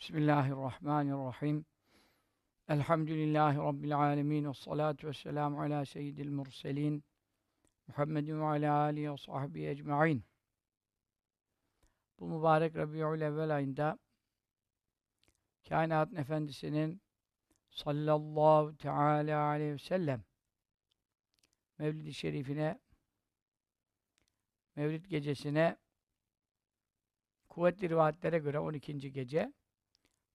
Bismillahirrahmanirrahim. Elhamdülillahi Rabbil alemin. Ve salatu ve selamu ala seyyidil murselin. Muhammedin ve ala alihi ve sahbihi ecma'in. Bu mübarek Rabi'ül evvel ayında kainatın efendisinin sallallahu teala aleyhi ve sellem Mevlid-i Şerifine Mevlid gecesine kuvvetli rivayetlere göre 12. gece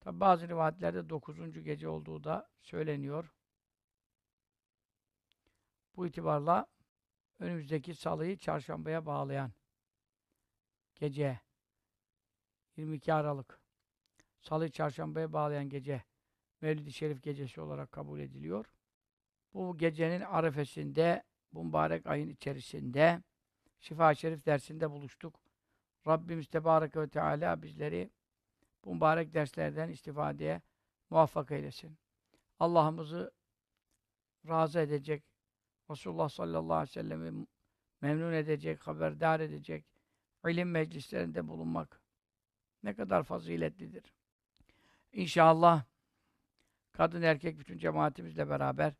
Tabi bazı rivayetlerde 9. gece olduğu da söyleniyor. Bu itibarla önümüzdeki salıyı çarşambaya bağlayan gece 22 Aralık salıyı çarşambaya bağlayan gece Mevlid-i Şerif gecesi olarak kabul ediliyor. Bu gecenin arefesinde bu mübarek ayın içerisinde Şifa Şerif dersinde buluştuk. Rabbimiz Tebareke ve Teala bizleri bu mübarek derslerden istifadeye muvaffak eylesin. Allah'ımızı razı edecek, Resulullah sallallahu aleyhi ve sellem'i memnun edecek, haberdar edecek, ilim meclislerinde bulunmak ne kadar faziletlidir. İnşallah kadın erkek bütün cemaatimizle beraber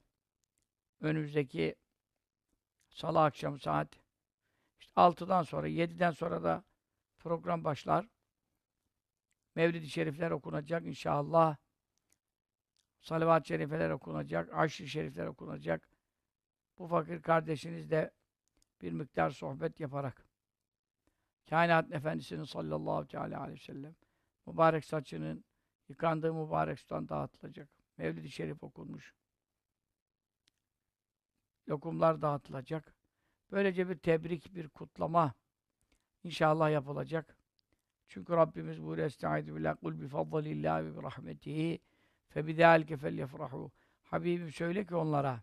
önümüzdeki salı akşamı saat işte 6'dan sonra 7'den sonra da program başlar. Mevlid-i Şerifler okunacak inşallah. Salavat-ı Şerifeler okunacak, Aşr-ı Şerifler okunacak. Bu fakir kardeşiniz de bir miktar sohbet yaparak Kainat Efendisi'nin sallallahu teala aleyhi ve sellem mübarek saçının yıkandığı mübarek sudan dağıtılacak. Mevlid-i Şerif okunmuş. Lokumlar dağıtılacak. Böylece bir tebrik, bir kutlama inşallah yapılacak. Çünkü Rabbimiz buyuruyor Estaizu billah kul bi fadlillahi ve bi rahmetihi fe bidâlike felyefrahu. Habibim söyle ki onlara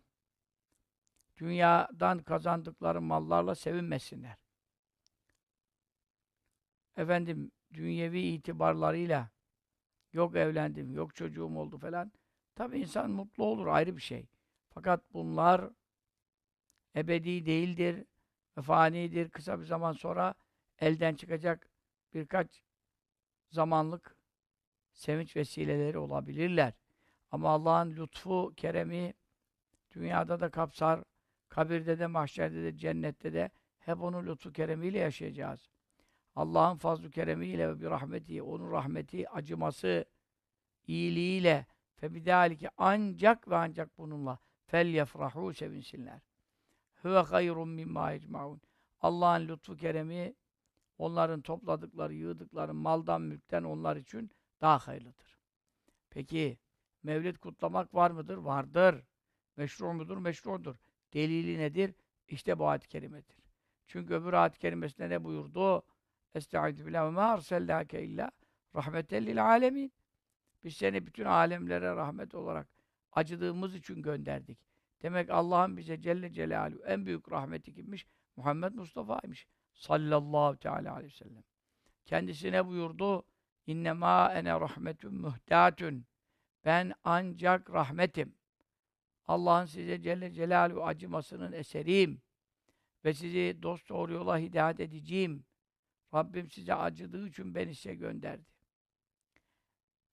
dünyadan kazandıkları mallarla sevinmesinler. Efendim dünyevi itibarlarıyla yok evlendim, yok çocuğum oldu falan. Tabi insan mutlu olur ayrı bir şey. Fakat bunlar ebedi değildir, fanidir. Kısa bir zaman sonra elden çıkacak birkaç zamanlık sevinç vesileleri olabilirler. Ama Allah'ın lütfu, keremi dünyada da kapsar, kabirde de, mahşerde de, cennette de hep onun lütfu, keremiyle yaşayacağız. Allah'ın fazlu keremiyle ve bir rahmeti, onun rahmeti, acıması, iyiliğiyle febidâlike ancak ve ancak bununla fel yefrahu sevinsinler. Huve hayrun mimma ecmaun. Allah'ın lütfu keremi onların topladıkları, yığdıkları maldan, mülkten onlar için daha hayırlıdır. Peki, mevlid kutlamak var mıdır? Vardır. Meşru mudur? Meşrudur. Delili nedir? İşte bu ayet-i kerimedir. Çünkü öbür ayet-i kerimesinde ne buyurdu? Estaizu billah ve ma arselnâke illa rahmeten lil alemin. Biz seni bütün alemlere rahmet olarak acıdığımız için gönderdik. Demek Allah'ın bize Celle Celaluhu en büyük rahmeti kimmiş? Muhammed Mustafa'ymış sallallahu teala aleyhi ve sellem. Kendisine buyurdu, innema ene rahmetun muhtatun. Ben ancak rahmetim. Allah'ın size Celle Celaluhu acımasının eseriyim. Ve sizi dost doğru yola hidayet edeceğim. Rabbim size acıdığı için beni size gönderdi.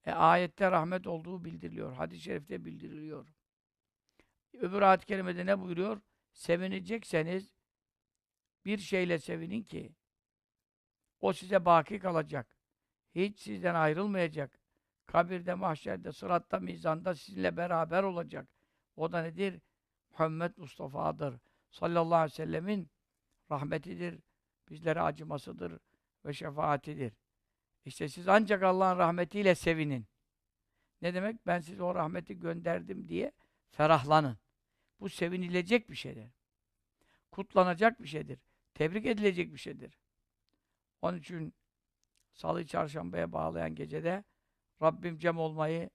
E, ayette rahmet olduğu bildiriliyor. Hadis-i şerifte bildiriliyor. Öbür ayet-i kerimede ne buyuruyor? Sevinecekseniz bir şeyle sevinin ki o size baki kalacak. Hiç sizden ayrılmayacak. Kabirde, mahşerde, sıratta, mizanda sizinle beraber olacak. O da nedir? Muhammed Mustafa'dır. Sallallahu aleyhi ve sellemin rahmetidir. Bizlere acımasıdır ve şefaatidir. İşte siz ancak Allah'ın rahmetiyle sevinin. Ne demek? Ben size o rahmeti gönderdim diye ferahlanın. Bu sevinilecek bir şeydir. Kutlanacak bir şeydir tebrik edilecek bir şeydir. Onun için salı çarşambaya bağlayan gecede Rabbim cem olmayı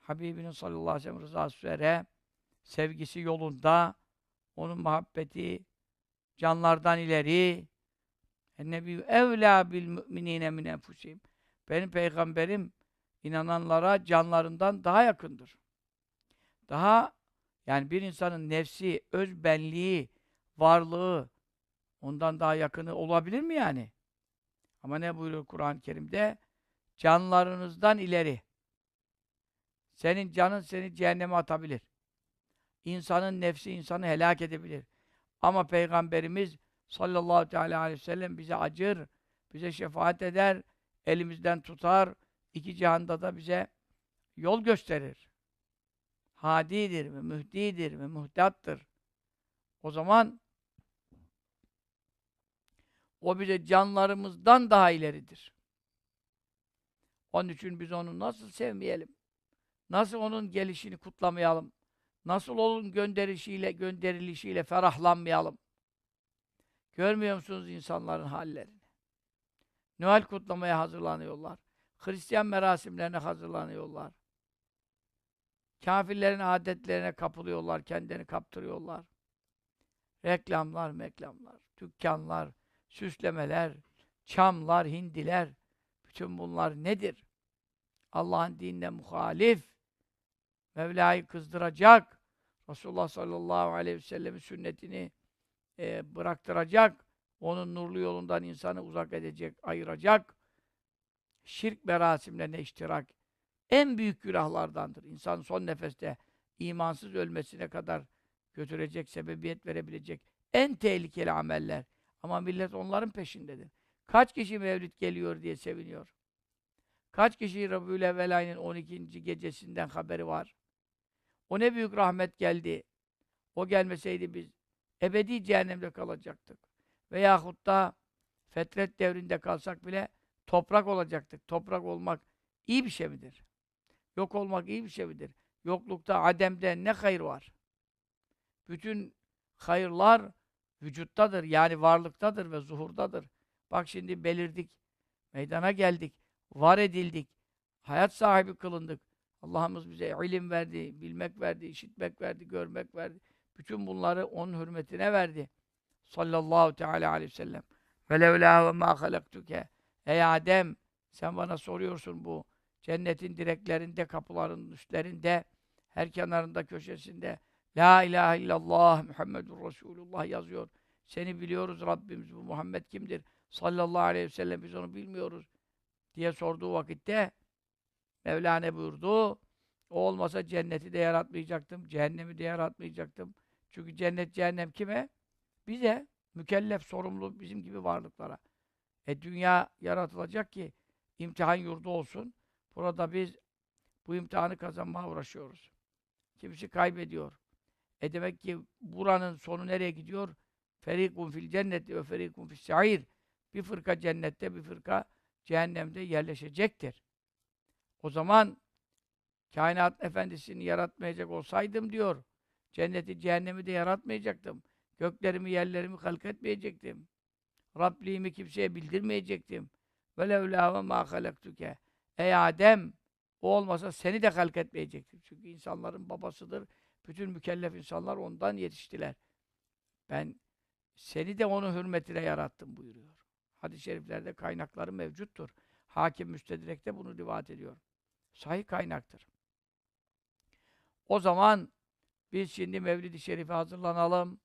Habibinin sallallahu aleyhi ve sellem rızası üzere sevgisi yolunda onun muhabbeti canlardan ileri Nebi evla bil müminine min enfusihim. Benim peygamberim inananlara canlarından daha yakındır. Daha yani bir insanın nefsi, öz benliği, varlığı, Ondan daha yakını olabilir mi yani? Ama ne buyuruyor Kur'an-ı Kerim'de? Canlarınızdan ileri. Senin canın seni cehenneme atabilir. İnsanın nefsi insanı helak edebilir. Ama Peygamberimiz sallallahu teala aleyhi ve sellem bize acır, bize şefaat eder, elimizden tutar, iki cihanda da bize yol gösterir. Hadidir ve mühdidir ve muhtattır. O zaman o bize canlarımızdan daha ileridir. Onun için biz onu nasıl sevmeyelim? Nasıl onun gelişini kutlamayalım? Nasıl onun gönderişiyle, gönderilişiyle ferahlanmayalım? Görmüyor musunuz insanların hallerini? Noel kutlamaya hazırlanıyorlar. Hristiyan merasimlerine hazırlanıyorlar. Kafirlerin adetlerine kapılıyorlar, kendini kaptırıyorlar. Reklamlar, meklamlar, dükkanlar, süslemeler, çamlar, hindiler, bütün bunlar nedir? Allah'ın dinine muhalif, Mevla'yı kızdıracak, Resulullah sallallahu aleyhi ve sellem'in sünnetini e, bıraktıracak, onun nurlu yolundan insanı uzak edecek, ayıracak, şirk merasimlerine iştirak en büyük günahlardandır. İnsan son nefeste imansız ölmesine kadar götürecek, sebebiyet verebilecek en tehlikeli ameller. Ama millet onların peşindedir. Kaç kişi mevlid geliyor diye seviniyor. Kaç kişi Rabiül Evvel ayının 12. gecesinden haberi var. O ne büyük rahmet geldi. O gelmeseydi biz ebedi cehennemde kalacaktık. Veyahut da fetret devrinde kalsak bile toprak olacaktık. Toprak olmak iyi bir şey midir? Yok olmak iyi bir şey midir? Yoklukta, ademde ne hayır var? Bütün hayırlar vücuttadır. Yani varlıktadır ve zuhurdadır. Bak şimdi belirdik. Meydana geldik. Var edildik. Hayat sahibi kılındık. Allah'ımız bize ilim verdi, bilmek verdi, işitmek verdi, görmek verdi. Bütün bunları onun hürmetine verdi. Sallallahu teala aleyhi ve sellem. Ve levlâ ve mâ halaktuke. Ey Adem, sen bana soruyorsun bu cennetin direklerinde, kapıların üstlerinde, her kenarında, köşesinde La ilahe illallah Muhammedur Resulullah yazıyor. Seni biliyoruz Rabbimiz bu Muhammed kimdir? Sallallahu aleyhi ve sellem biz onu bilmiyoruz diye sorduğu vakitte Mevlana buyurdu. O olmasa cenneti de yaratmayacaktım, cehennemi de yaratmayacaktım. Çünkü cennet, cehennem kime? Bize. Mükellef, sorumlu bizim gibi varlıklara. E dünya yaratılacak ki imtihan yurdu olsun. Burada biz bu imtihanı kazanmaya uğraşıyoruz. Kimisi kaybediyor. E demek ki buranın sonu nereye gidiyor? Ferikun fil cenneti ve ferikun fis sa'ir. Bir fırka cennette, bir fırka cehennemde yerleşecektir. O zaman kainat efendisini yaratmayacak olsaydım diyor. Cenneti, cehennemi de yaratmayacaktım. Göklerimi, yerlerimi halk etmeyecektim. Rabliğimi kimseye bildirmeyecektim. Ve levlâ ve mâ halaktuke. Ey Adem! O olmasa seni de halk etmeyecektim. Çünkü insanların babasıdır. Bütün mükellef insanlar ondan yetiştiler. Ben seni de onun hürmetine yarattım buyuruyor. Hadis-i şeriflerde kaynakları mevcuttur. Hakim Müstedrek'te bunu rivayet ediyor. Sahih kaynaktır. O zaman biz şimdi Mevlid-i Şerif'e hazırlanalım.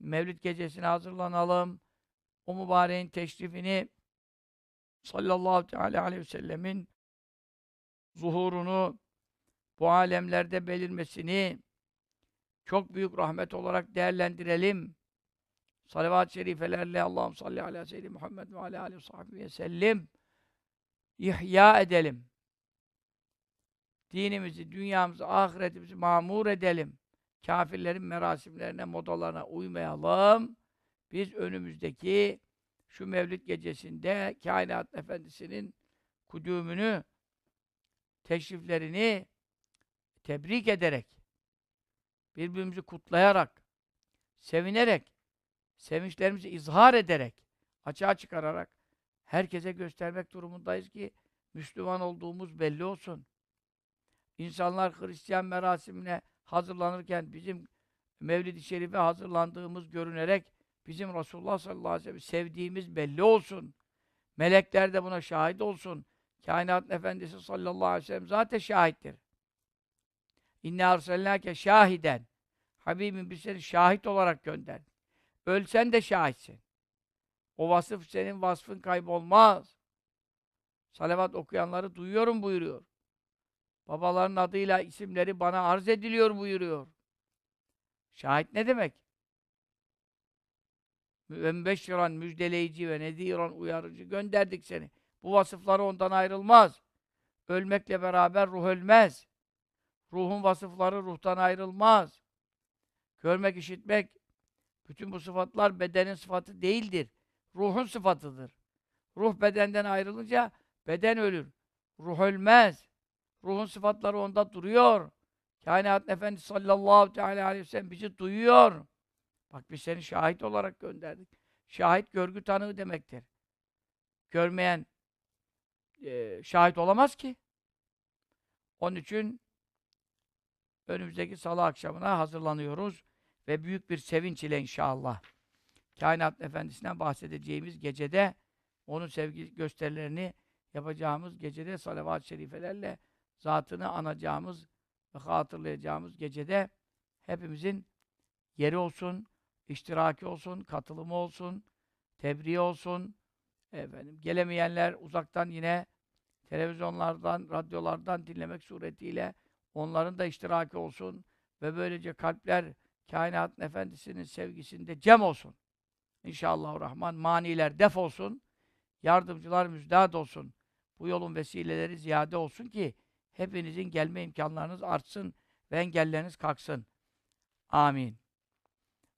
Mevlid gecesine hazırlanalım. O mübareğin teşrifini sallallahu teala aleyhi ve sellemin zuhurunu bu alemlerde belirmesini çok büyük rahmet olarak değerlendirelim. Salavat-ı şerifelerle Allah'ım salli ala seyyidi Muhammed ve ala aleyhi ve sahbihi sellem ihya edelim. Dinimizi, dünyamızı, ahiretimizi mamur edelim. Kafirlerin merasimlerine, modalarına uymayalım. Biz önümüzdeki şu Mevlid gecesinde kainat efendisinin kudümünü, teşriflerini tebrik ederek, birbirimizi kutlayarak, sevinerek, sevinçlerimizi izhar ederek, açığa çıkararak herkese göstermek durumundayız ki Müslüman olduğumuz belli olsun. İnsanlar Hristiyan merasimine hazırlanırken bizim Mevlid-i Şerif'e hazırlandığımız görünerek bizim Resulullah sallallahu aleyhi ve sellem sevdiğimiz belli olsun. Melekler de buna şahit olsun. Kainat Efendisi sallallahu aleyhi ve sellem zaten şahittir. İnne arsalnâke şahiden. Habibim biz seni şahit olarak gönder. Ölsen de şahitsin. O vasıf senin vasfın kaybolmaz. Salavat okuyanları duyuyorum buyuruyor. babaların adıyla isimleri bana arz ediliyor buyuruyor. Şahit ne demek? Ve mübeşşiran müjdeleyici ve nediran uyarıcı gönderdik seni. Bu vasıfları ondan ayrılmaz. Ölmekle beraber ruh ölmez. Ruhun vasıfları ruhtan ayrılmaz. Görmek, işitmek, bütün bu sıfatlar bedenin sıfatı değildir. Ruhun sıfatıdır. Ruh bedenden ayrılınca beden ölür. Ruh ölmez. Ruhun sıfatları onda duruyor. Kainat Efendisi sallallahu teala aleyhi ve sellem bizi duyuyor. Bak biz seni şahit olarak gönderdik. Şahit görgü tanığı demektir. Görmeyen e, şahit olamaz ki. Onun için önümüzdeki salı akşamına hazırlanıyoruz ve büyük bir sevinç ile inşallah Kainat Efendisi'nden bahsedeceğimiz gecede onun sevgi gösterilerini yapacağımız gecede salavat-ı şerifelerle zatını anacağımız ve hatırlayacağımız gecede hepimizin yeri olsun, iştiraki olsun, katılımı olsun, tebriği olsun. Efendim, gelemeyenler uzaktan yine televizyonlardan, radyolardan dinlemek suretiyle onların da iştiraki olsun ve böylece kalpler kainatın efendisinin sevgisinde cem olsun. İnşallah Rahman maniler def olsun. Yardımcılar müjdat olsun. Bu yolun vesileleri ziyade olsun ki hepinizin gelme imkanlarınız artsın ve engelleriniz kalksın. Amin.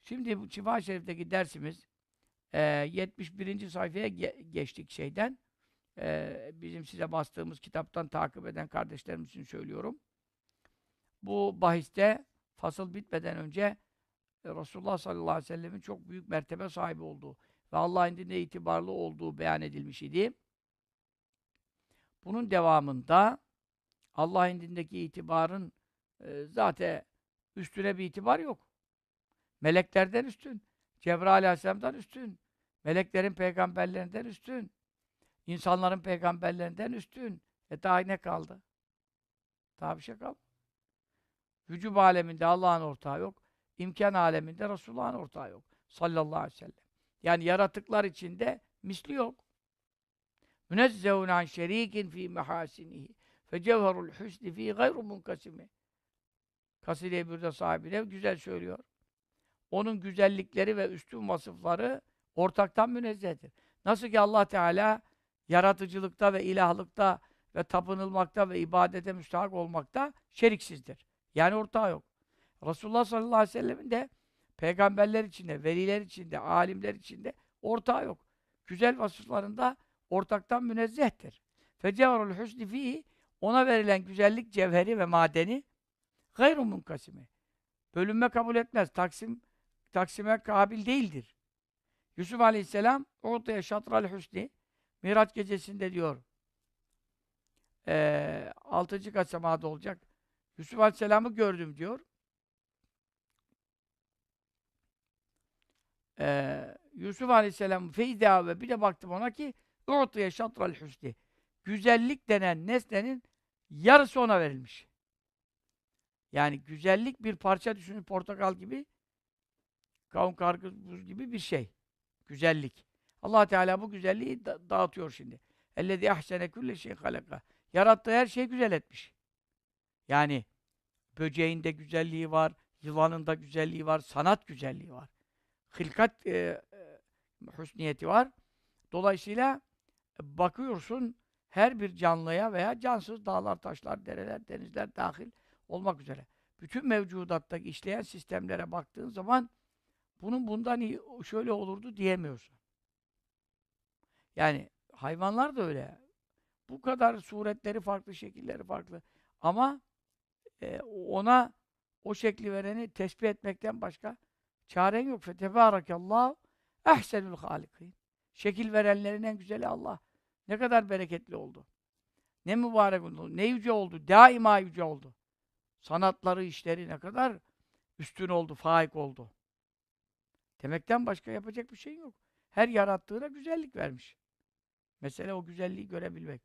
Şimdi bu Şifa Şerif'teki dersimiz e, 71. sayfaya ge geçtik şeyden. E, bizim size bastığımız kitaptan takip eden kardeşlerim için söylüyorum. Bu bahiste fasıl bitmeden önce e, Resulullah sallallahu aleyhi ve sellemin çok büyük mertebe sahibi olduğu ve Allah'ın indinde itibarlı olduğu beyan edilmiş idi. Bunun devamında Allah indindeki itibarın e, zaten üstüne bir itibar yok. Meleklerden üstün. Cebrail aleyhisselamdan üstün. Meleklerin peygamberlerinden üstün. İnsanların peygamberlerinden üstün. E daha ne kaldı? Daha bir şey kalmadı. Vücub aleminde Allah'ın ortağı yok. İmkan aleminde Resulullah'ın ortağı yok. Sallallahu aleyhi ve sellem. Yani yaratıklar içinde misli yok. Münezzehun an şerikin fi mehasinihi fe cevherul husni fi gayru munkasimi. Kaside-i Bürde sahibine güzel söylüyor. Onun güzellikleri ve üstün vasıfları ortaktan münezzehtir. Nasıl ki Allah Teala yaratıcılıkta ve ilahlıkta ve tapınılmakta ve ibadete müstahak olmakta şeriksizdir. Yani ortağı yok. Resulullah sallallahu aleyhi ve sellemin de peygamberler içinde, veliler içinde, alimler içinde ortağı yok. Güzel vasıflarında ortaktan münezzehtir. Fecevarul husni fihi ona verilen güzellik cevheri ve madeni gayru munkasimi. Bölünme kabul etmez. Taksim taksime kabil değildir. Yusuf Aleyhisselam ortaya şatral husni Miraç gecesinde diyor e, 6. kasamada olacak. Yusuf Aleyhisselam'ı gördüm diyor. Ee, Yusuf Aleyhisselam feyda ve bir de baktım ona ki ortaya şatral husni. Güzellik denen nesnenin yarısı ona verilmiş. Yani güzellik bir parça düşünün portakal gibi kavun karpuz gibi bir şey. Güzellik. Allah Teala bu güzelliği da dağıtıyor şimdi. Ellezî ahsene külle şey halaka. Yarattığı her şeyi güzel etmiş. Yani böceğinde güzelliği var, yılanında güzelliği var, sanat güzelliği var. Hilkat e, e, hüsniyeti var. Dolayısıyla bakıyorsun her bir canlıya veya cansız dağlar, taşlar, dereler, denizler dahil olmak üzere. Bütün mevcudattaki işleyen sistemlere baktığın zaman bunun bundan iyi, şöyle olurdu diyemiyorsun. Yani hayvanlar da öyle. Bu kadar suretleri farklı, şekilleri farklı. Ama e, ona o şekli vereni tespih etmekten başka çaren yok. Fetebârakallahu ehsenül hâlikîn. Şekil verenlerin en güzeli Allah. Ne kadar bereketli oldu. Ne mübarek oldu. Ne yüce oldu. Daima yüce oldu. Sanatları, işleri ne kadar üstün oldu, faik oldu. Demekten başka yapacak bir şey yok. Her yarattığına güzellik vermiş. Mesele o güzelliği görebilmek.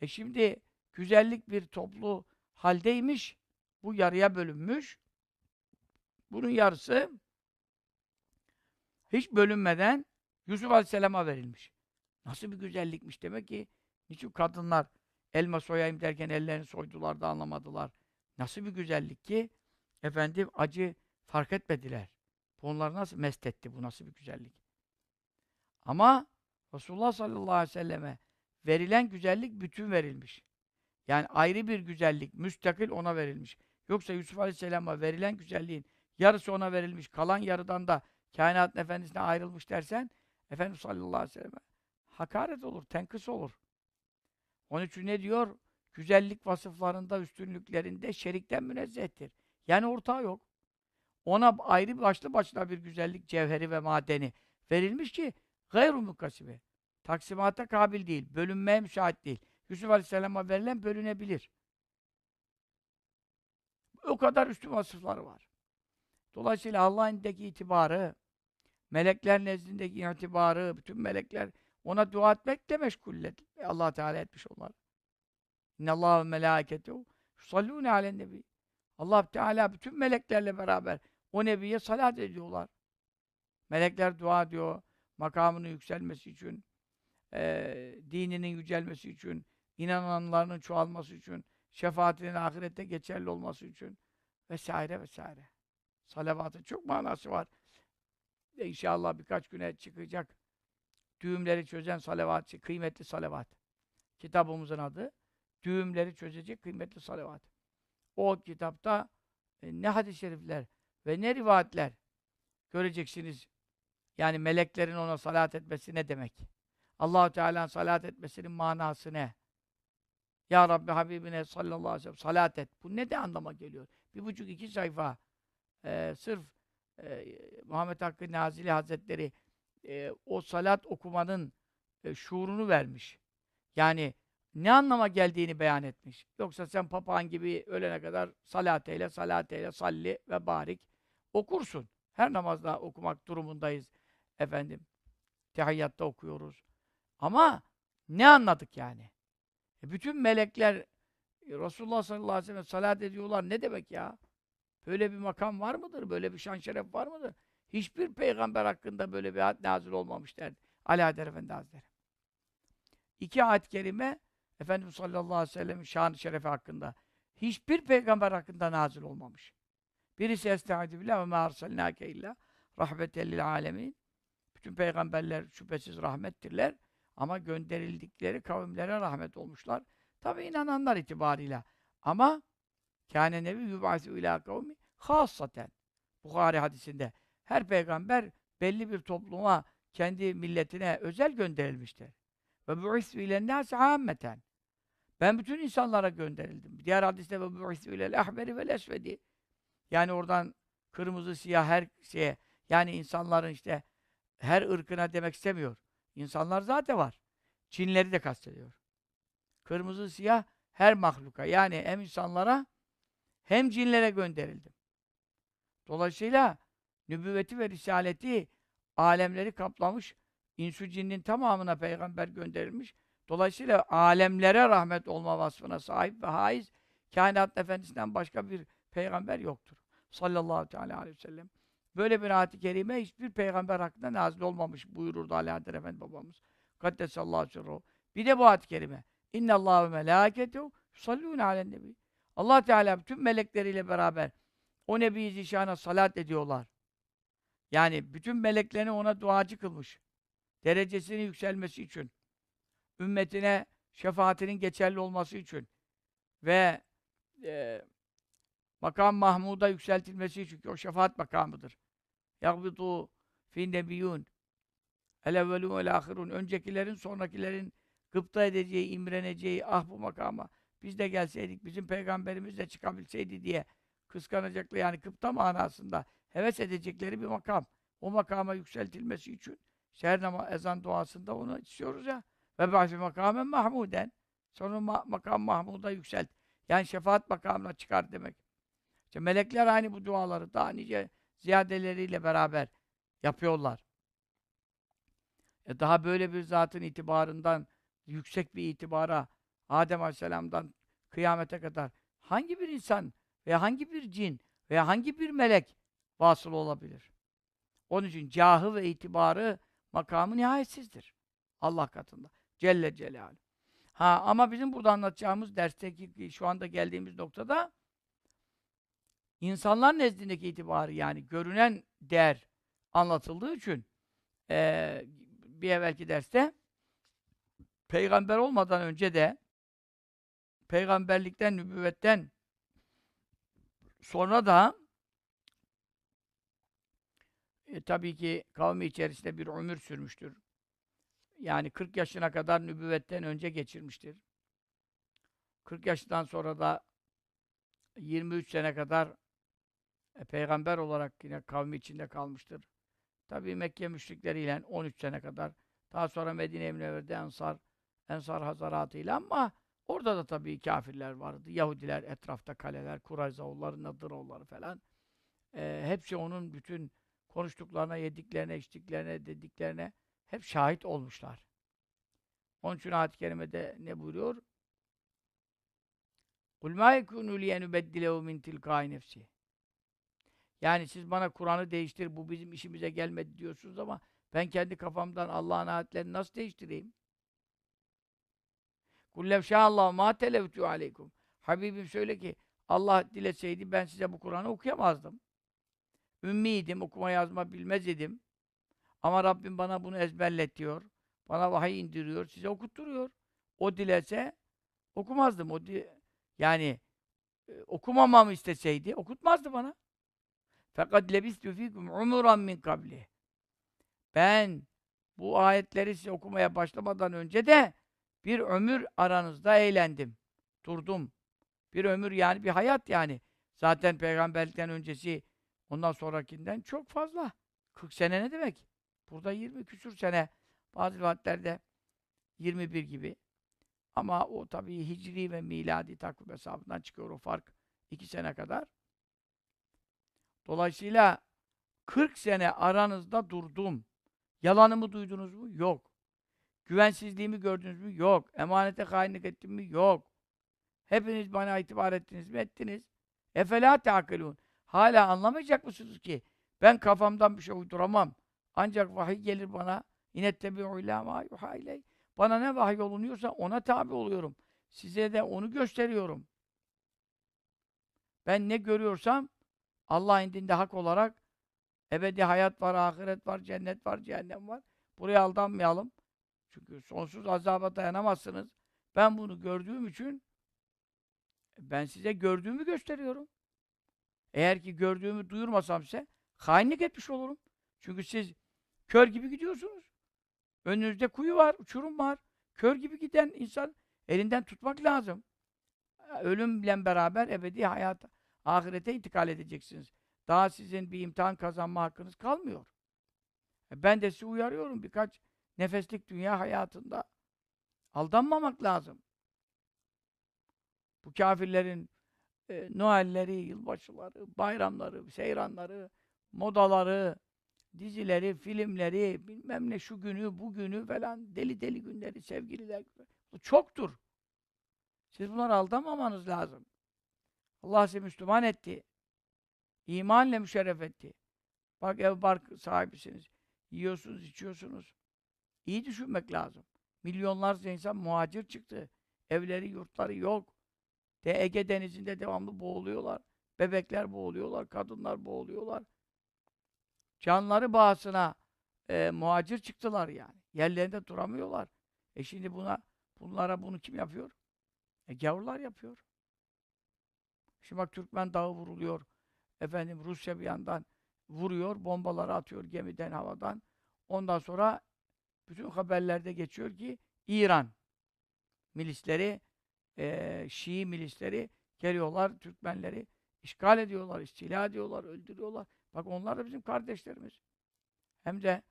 E şimdi güzellik bir toplu haldeymiş. Bu yarıya bölünmüş. Bunun yarısı hiç bölünmeden Yusuf Aleyhisselam'a verilmiş. Nasıl bir güzellikmiş demek ki niçin kadınlar elma soyayım derken ellerini soydular da anlamadılar. Nasıl bir güzellik ki efendim acı fark etmediler. Onları nasıl mest etti bu nasıl bir güzellik. Ama Resulullah sallallahu aleyhi ve selleme verilen güzellik bütün verilmiş. Yani ayrı bir güzellik, müstakil ona verilmiş. Yoksa Yusuf Aleyhisselam'a verilen güzelliğin yarısı ona verilmiş, kalan yarıdan da kainatın efendisine ayrılmış dersen, Efendimiz sallallahu aleyhi ve selleme hakaret olur, tenkıs olur. Onun için ne diyor? Güzellik vasıflarında, üstünlüklerinde şerikten münezzehtir. Yani ortağı yok. Ona ayrı başlı başına bir güzellik, cevheri ve madeni verilmiş ki gayru mukasibe. Taksimata kabil değil, bölünmeye müsait değil. Yusuf Aleyhisselam'a verilen bölünebilir. O kadar üstün vasıfları var. Dolayısıyla Allah'ın indeki itibarı, melekler nezdindeki itibarı, bütün melekler ona dua etmekle meşguller. Allah Teala etmiş onlar. İnnallâhu ve melâiketehu yusallûne alen nebi. Allah Teala bütün meleklerle beraber o nebiye salat ediyorlar. Melekler dua diyor, makamının yükselmesi için, e, dininin yücelmesi için, inananlarının çoğalması için, şefaatinin ahirette geçerli olması için vesaire vesaire. Salavatın çok manası var. E inşallah birkaç güne çıkacak. Düğümleri çözen salavat, kıymetli salavat. Kitabımızın adı. Düğümleri çözecek kıymetli salavat. O kitapta e, ne hadis-i şerifler ve ne rivayetler göreceksiniz. Yani meleklerin ona salat etmesi ne demek? Allahu Teala'nın salat etmesinin manası ne? Ya Rabbi Habibine sallallahu aleyhi ve sellem salat et. Bu ne de anlama geliyor? Bir buçuk iki sayfa e, sırf e, Muhammed Hakkı Nazili Hazretleri e, o salat okumanın e, şuurunu vermiş. Yani ne anlama geldiğini beyan etmiş. Yoksa sen papağan gibi ölene kadar salat eyle, salat eyle, salli ve barik okursun. Her namazda okumak durumundayız efendim. Tehiyyatta okuyoruz. Ama ne anladık yani? E bütün melekler e, Resulullah sallallahu aleyhi ve sellem salat ediyorlar. Ne demek ya? Böyle bir makam var mıdır? Böyle bir şan şeref var mıdır? Hiçbir peygamber hakkında böyle bir ayet nazil olmamış derdi. Ali Haydar Efendi Hazretleri. İki ayet-i kerime Efendimiz sallallahu aleyhi ve sellem'in şanı şerefi hakkında. Hiçbir peygamber hakkında nazil olmamış. Birisi estaizu billah ve mâ arsalnâke illa rahmeten lil alemin. Bütün peygamberler şüphesiz rahmettirler. Ama gönderildikleri kavimlere rahmet olmuşlar. Tabi inananlar itibarıyla. Ama kâne nebi yubâsü ilâ kavmi hâssaten. Bukhari hadisinde. Her peygamber belli bir topluma, kendi milletine özel gönderilmiştir. Ve bu'isü ile nâsi âmmeten. Ben bütün insanlara gönderildim. Diğer hadiste ve bu'isü ile ahmeri vel esvedi. Yani oradan kırmızı, siyah her şeye, yani insanların işte her ırkına demek istemiyor. İnsanlar zaten var. Cinleri de kastediyor. Kırmızı, siyah her mahluka. Yani hem insanlara hem cinlere gönderildim. Dolayısıyla nübüvveti ve risaleti alemleri kaplamış, insü cinnin tamamına peygamber gönderilmiş. Dolayısıyla alemlere rahmet olma vasfına sahip ve haiz kainat efendisinden başka bir peygamber yoktur. Sallallahu teala aleyhi ve sellem. Böyle bir ayet-i kerime hiçbir peygamber hakkında nazil olmamış buyururdu Ali Adem Efendi babamız. Kaddesallahu sirruhu. Bir de bu ayet-i kerime. İnnallâhu ve melâketehu yusallûne alen nebi. Allah Teala bütün melekleriyle beraber o Nebi Zişan'a salat ediyorlar. Yani bütün meleklerini ona duacı kılmış. Derecesinin yükselmesi için. Ümmetine şefaatinin geçerli olması için. Ve e, makam Mahmud'a yükseltilmesi için. O şefaat makamıdır. Yagbitu fin nebiyyun. El evvelû vel ahirun. Öncekilerin, sonrakilerin gıpta edeceği, imreneceği, ah bu makama biz de gelseydik, bizim peygamberimiz de çıkabilseydi diye kıskanacaklar. Yani gıpta manasında heves edecekleri bir makam. O makama yükseltilmesi için seher namaz, ezan duasında onu istiyoruz ya. Ve bahsi makamen mahmuden. Sonra ma makam Mahmud'a yükselt. Yani şefaat makamına çıkar demek. İşte melekler aynı bu duaları daha nice ziyadeleriyle beraber yapıyorlar. E daha böyle bir zatın itibarından, yüksek bir itibara Adem Aleyhisselam'dan kıyamete kadar hangi bir insan veya hangi bir cin veya hangi bir melek vasıl olabilir? Onun için cahı ve itibarı makamı nihayetsizdir. Allah katında. Celle Celaluhu. Ha ama bizim burada anlatacağımız dersteki şu anda geldiğimiz noktada insanlar nezdindeki itibarı yani görünen değer anlatıldığı için eee, bir evvelki derste peygamber olmadan önce de peygamberlikten, nübüvvetten sonra da e, tabii ki kavmi içerisinde bir ömür sürmüştür. Yani 40 yaşına kadar nübüvvetten önce geçirmiştir. 40 yaşından sonra da 23 sene kadar e, peygamber olarak yine kavmi içinde kalmıştır. Tabii Mekke müşrikleriyle 13 sene kadar. Daha sonra Medine-i Münevver'de Ensar, Ensar Hazaratıyla ama orada da tabii kafirler vardı. Yahudiler, etrafta kaleler, Kurayzaoğulları, Nadıroğulları falan. E, hepsi onun bütün konuştuklarına, yediklerine, içtiklerine, dediklerine hep şahit olmuşlar. Onun için ayet-i kerimede ne buyuruyor? قُلْ مَا يَكُونُ لِيَنُبَدِّلَهُ مِنْ تِلْقَاءِ نَفْسِهِ yani siz bana Kur'an'ı değiştir, bu bizim işimize gelmedi diyorsunuz ama ben kendi kafamdan Allah'ın ayetlerini nasıl değiştireyim? Kullev şâallâhu mâ televtü aleykum. Habibim söyle ki Allah dileseydi ben size bu Kur'an'ı okuyamazdım. Ümmiydim, okuma yazma bilmez idim. Ama Rabbim bana bunu ezberletiyor. Bana vahiy indiriyor, size okutturuyor. O dilese okumazdım. O di yani e, okumamamı isteseydi okutmazdı bana. Fakat lebistu fikum umuran min kabli. Ben bu ayetleri size okumaya başlamadan önce de bir ömür aranızda eğlendim. Durdum. Bir ömür yani bir hayat yani. Zaten peygamberlikten öncesi ondan sonrakinden çok fazla. 40 sene ne demek? Burada 20 küsür sene. Bazı rivayetlerde 21 gibi. Ama o tabii hicri ve miladi takvim hesabından çıkıyor o fark. 2 sene kadar. Dolayısıyla 40 sene aranızda durdum. Yalanımı duydunuz mu? Yok. Güvensizliğimi gördünüz mü? Yok. Emanete hainlik ettim mi? Yok. Hepiniz bana itibar ettiniz mi? Ettiniz. Efela teakilun. Hala anlamayacak mısınız ki? Ben kafamdan bir şey uyduramam. Ancak vahiy gelir bana. İnettebi'u ilâ mâ yuhâ. Bana ne vahiy olunuyorsa ona tabi oluyorum. Size de onu gösteriyorum. Ben ne görüyorsam Allah indinde hak olarak ebedi hayat var, ahiret var, cennet var, cehennem var. Buraya aldanmayalım. Çünkü sonsuz azaba dayanamazsınız. Ben bunu gördüğüm için ben size gördüğümü gösteriyorum. Eğer ki gördüğümü duyurmasam size hainlik etmiş olurum. Çünkü siz kör gibi gidiyorsunuz. Önünüzde kuyu var, uçurum var. Kör gibi giden insan elinden tutmak lazım. Ölümle beraber ebedi hayata, ahirete intikal edeceksiniz. Daha sizin bir imtihan kazanma hakkınız kalmıyor. E, ben de sizi uyarıyorum birkaç nefeslik dünya hayatında. Aldanmamak lazım. Bu kafirlerin e, Noelleri, yılbaşıları, bayramları, seyranları, modaları, dizileri, filmleri, bilmem ne şu günü, bu günü falan deli deli günleri, sevgililer. Bu çoktur. Siz bunları aldamamanız lazım. Allah sizi Müslüman etti. İmanla müşerref etti. Bak ev bark sahibisiniz. Yiyorsunuz, içiyorsunuz. İyi düşünmek lazım. Milyonlarca insan muhacir çıktı. Evleri, yurtları yok. De Ege denizinde devamlı boğuluyorlar. Bebekler boğuluyorlar, kadınlar boğuluyorlar. Canları bağısına e, muhacir çıktılar yani. Yerlerinde duramıyorlar. E şimdi buna bunlara bunu kim yapıyor? E gavurlar yapıyor. Şimdi bak Türkmen dağı vuruluyor. Efendim Rusya bir yandan vuruyor, bombaları atıyor gemiden, havadan. Ondan sonra bütün haberlerde geçiyor ki İran milisleri, e, Şii milisleri geliyorlar, Türkmenleri işgal ediyorlar, istila ediyorlar, öldürüyorlar. Bak onlar da bizim kardeşlerimiz. Hem de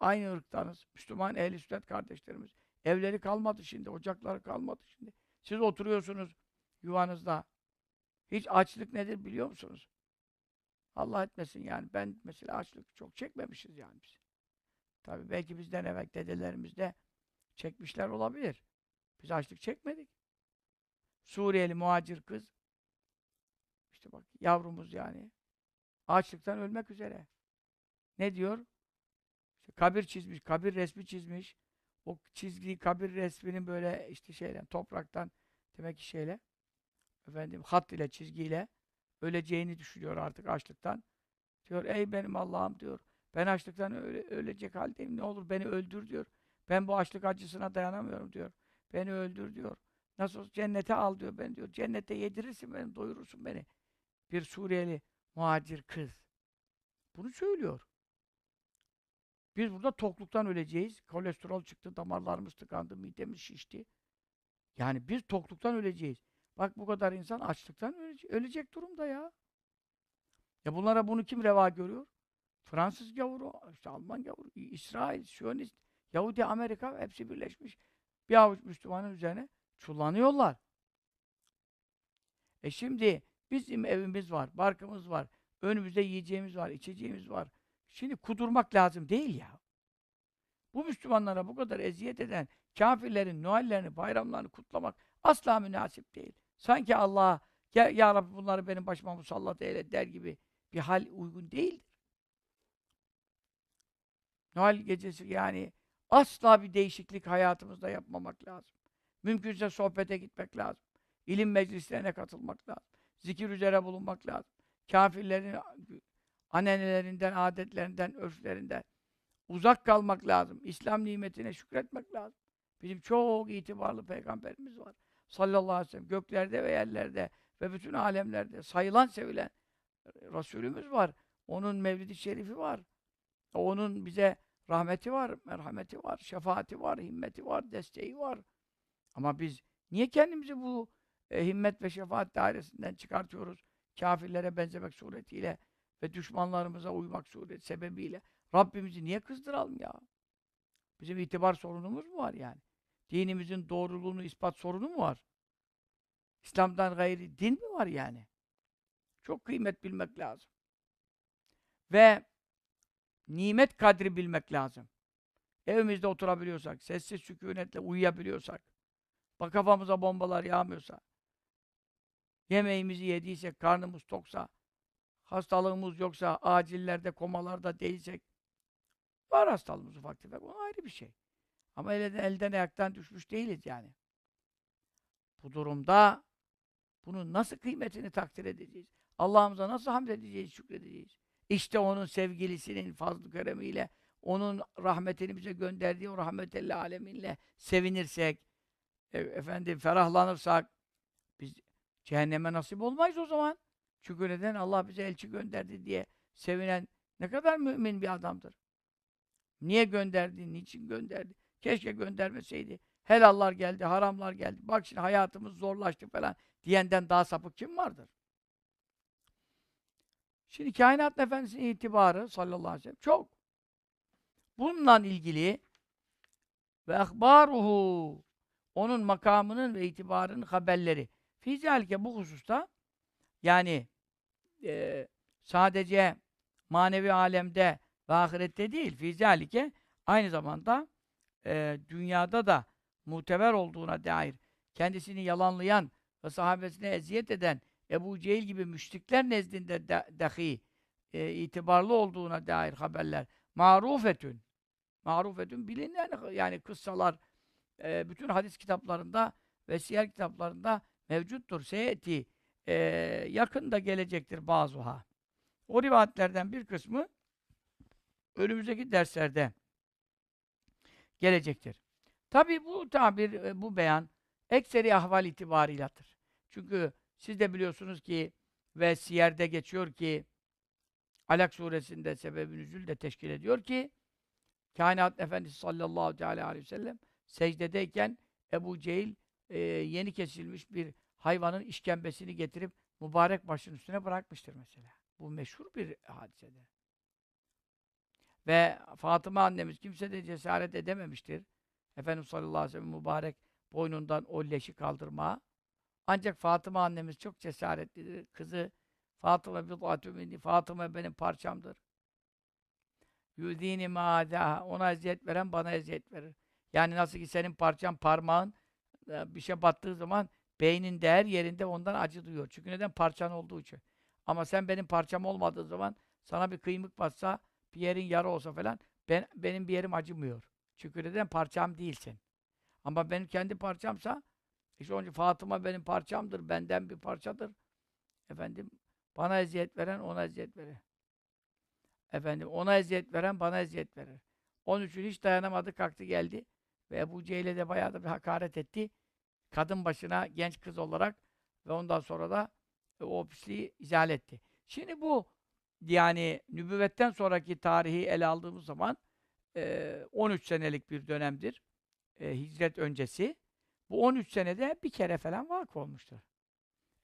aynı ırktanız. Müslüman ehli sünnet kardeşlerimiz. Evleri kalmadı şimdi, ocakları kalmadı şimdi. Siz oturuyorsunuz yuvanızda. Hiç açlık nedir biliyor musunuz? Allah etmesin yani. Ben mesela açlık çok çekmemişiz yani biz. Tabii belki bizden evvel dedelerimiz de çekmişler olabilir. Biz açlık çekmedik. Suriyeli muhacir kız işte bak yavrumuz yani açlıktan ölmek üzere. Ne diyor? İşte kabir çizmiş, kabir resmi çizmiş. o çizgiyi kabir resminin böyle işte şeyle topraktan demek ki şeyle efendim hat ile çizgiyle öleceğini düşünüyor artık açlıktan. Diyor ey benim Allah'ım diyor. Ben açlıktan öle, ölecek haldeyim. Ne olur beni öldür diyor. Ben bu açlık acısına dayanamıyorum diyor. Beni öldür diyor. Nasıl olsa cennete al diyor ben diyor. Cennete yedirirsin beni, doyurursun beni. Bir Suriyeli muhacir kız. Bunu söylüyor. Biz burada tokluktan öleceğiz. Kolesterol çıktı, damarlarımız tıkandı, midemiz şişti. Yani biz tokluktan öleceğiz. Bak bu kadar insan açlıktan ölecek, ölecek durumda ya. Ya bunlara bunu kim reva görüyor? Fransız gavuru, işte Alman gavuru, İsrail, Siyonist, Yahudi, Amerika hepsi birleşmiş. Bir avuç Müslümanın üzerine çullanıyorlar. E şimdi bizim evimiz var, barkımız var, önümüzde yiyeceğimiz var, içeceğimiz var. Şimdi kudurmak lazım değil ya. Bu Müslümanlara bu kadar eziyet eden kafirlerin Noellerini, bayramlarını kutlamak asla münasip değil. Sanki Allah ya, ya Rabbi bunları benim başıma musallat eyle der gibi bir hal uygun değildir. Noel gecesi yani asla bir değişiklik hayatımızda yapmamak lazım. Mümkünse sohbete gitmek lazım. İlim meclislerine katılmak lazım. Zikir üzere bulunmak lazım. Kafirlerin anenelerinden, adetlerinden, örflerinden uzak kalmak lazım. İslam nimetine şükretmek lazım. Bizim çok itibarlı peygamberimiz var. Sallallahu aleyhi ve sellem. Göklerde ve yerlerde ve bütün alemlerde sayılan, sevilen Resulümüz var. Onun mevlidi şerifi var. Onun bize rahmeti var, merhameti var, şefaati var, himmeti var, desteği var. Ama biz niye kendimizi bu e, himmet ve şefaat dairesinden çıkartıyoruz? Kafirlere benzemek suretiyle ve düşmanlarımıza uymak sureti sebebiyle. Rabbimizi niye kızdıralım ya? Bizim itibar sorunumuz mu var yani? Dinimizin doğruluğunu ispat sorunu mu var? İslam'dan gayri din mi var yani? Çok kıymet bilmek lazım. Ve nimet kadri bilmek lazım. Evimizde oturabiliyorsak, sessiz sükunetle uyuyabiliyorsak, bak kafamıza bombalar yağmıyorsa, yemeğimizi yediysek, karnımız toksa, hastalığımız yoksa, acillerde, komalarda değilsek, var hastalığımız ufak tefek, o ayrı bir şey. Ama elden, elden ayaktan düşmüş değiliz yani. Bu durumda bunun nasıl kıymetini takdir edeceğiz? Allah'ımıza nasıl hamd edeceğiz, şükredeceğiz? İşte onun sevgilisinin fazl-ı keremiyle, onun rahmetini bize gönderdiği o rahmetelli aleminle sevinirsek, e, efendim ferahlanırsak, biz cehenneme nasip olmayız o zaman. Çünkü neden? Allah bize elçi gönderdi diye sevinen ne kadar mümin bir adamdır. Niye gönderdi, niçin gönderdi? Keşke göndermeseydi. Helallar geldi, haramlar geldi. Bak şimdi hayatımız zorlaştı falan diyenden daha sapık kim vardır? Şimdi kainat efendisinin itibarı sallallahu aleyhi ve sellem çok. Bununla ilgili ve ahbaruhu onun makamının ve itibarının haberleri. Fizalike bu hususta yani e, sadece manevi alemde ve ahirette değil, fizalike aynı zamanda e, dünyada da muteber olduğuna dair kendisini yalanlayan ve sahabesine eziyet eden Ebu Cehil gibi müşrikler nezdinde de, dahi e, itibarlı olduğuna dair haberler marufetün marufetün bilinen yani kıssalar e, bütün hadis kitaplarında ve siyer kitaplarında mevcuttur. Seyeti e, yakında gelecektir bazıha. O rivayetlerden bir kısmı önümüzdeki derslerde gelecektir. Tabi bu tabir, e, bu beyan ekseri ahval itibarıyladır. Çünkü siz de biliyorsunuz ki ve siyerde geçiyor ki Alak suresinde sebebi nüzül de teşkil ediyor ki Kainat Efendisi sallallahu teala aleyhi ve sellem secdedeyken Ebu Cehil e, yeni kesilmiş bir hayvanın işkembesini getirip mübarek başın üstüne bırakmıştır mesela. Bu meşhur bir hadisedir. Ve Fatıma annemiz kimse de cesaret edememiştir. Efendimiz sallallahu aleyhi ve sellem mübarek boynundan o leşi kaldırmaya. Ancak Fatıma annemiz çok cesaretlidir. Kızı Fatıma bid'atü Fatıma benim parçamdır. Yudini mâdâ. Ona eziyet veren bana eziyet verir. Yani nasıl ki senin parçan parmağın e, bir şey battığı zaman beynin değer yerinde ondan acı duyuyor. Çünkü neden? Parçan olduğu için. Ama sen benim parçam olmadığı zaman sana bir kıymık batsa, bir yerin yara olsa falan ben, benim bir yerim acımıyor. şükür eden parçam değilsin. Ama benim kendi parçamsa işte onun için Fatıma benim parçamdır, benden bir parçadır. Efendim bana eziyet veren ona eziyet verir. Efendim ona eziyet veren bana eziyet verir. Onun için hiç dayanamadı, kalktı geldi. Ve Ebu Cehil'e de bayağı da bir hakaret etti. Kadın başına genç kız olarak ve ondan sonra da e, o pisliği izah etti. Şimdi bu yani nübüvvetten sonraki tarihi ele aldığımız zaman e, 13 senelik bir dönemdir. E, hicret öncesi. Bu 13 senede bir kere falan vakı olmuştur.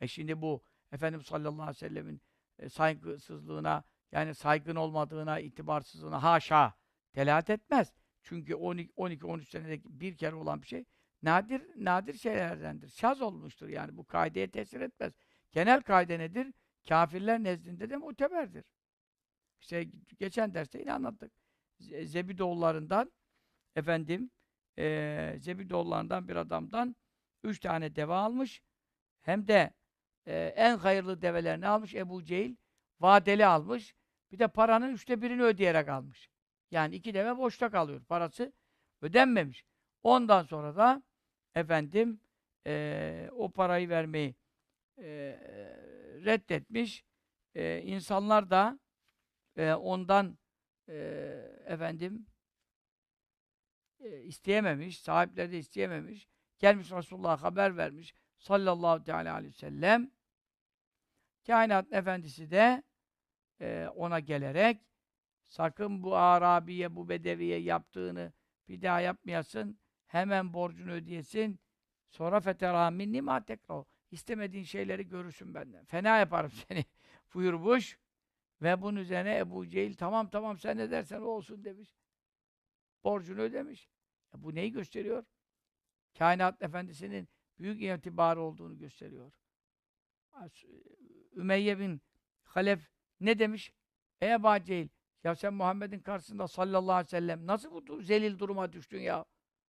E şimdi bu Efendimiz sallallahu aleyhi ve sellemin e, saygısızlığına yani saygın olmadığına, itibarsızlığına haşa delalet etmez. Çünkü 12-13 senede bir kere olan bir şey nadir nadir şeylerdendir. Şaz olmuştur yani bu kaideye tesir etmez. Genel kaide nedir? Kafirler nezdinde de muteberdir. İşte geçen derste yine anlattık. Zebidoğullarından efendim e, Zebidoğullarından bir adamdan üç tane deve almış. Hem de e, en hayırlı develerini almış Ebu Cehil. Vadeli almış. Bir de paranın üçte birini ödeyerek almış. Yani iki deve boşta kalıyor. Parası ödenmemiş. Ondan sonra da efendim e, o parayı vermeyi e, reddetmiş. E, insanlar da e, ondan e, efendim e, isteyememiş, sahipleri de isteyememiş. Gelmiş Resulullah'a haber vermiş sallallahu teala aleyhi ve sellem. Kainat efendisi de e, ona gelerek sakın bu Arabiye, bu Bedeviye yaptığını bir daha yapmayasın. Hemen borcunu ödeyesin. Sonra fetera minni ma tekro. İstemediğin şeyleri görürsün benden. Fena yaparım seni. buyurmuş. Ve bunun üzerine Ebu Cehil tamam tamam sen ne dersen o olsun demiş. Borcunu ödemiş. E bu neyi gösteriyor? Kainat Efendisi'nin büyük itibarı olduğunu gösteriyor. Ümeyye bin Halef ne demiş? Ey Ebu Cehil, ya sen Muhammed'in karşısında sallallahu aleyhi ve sellem nasıl bu zelil duruma düştün ya?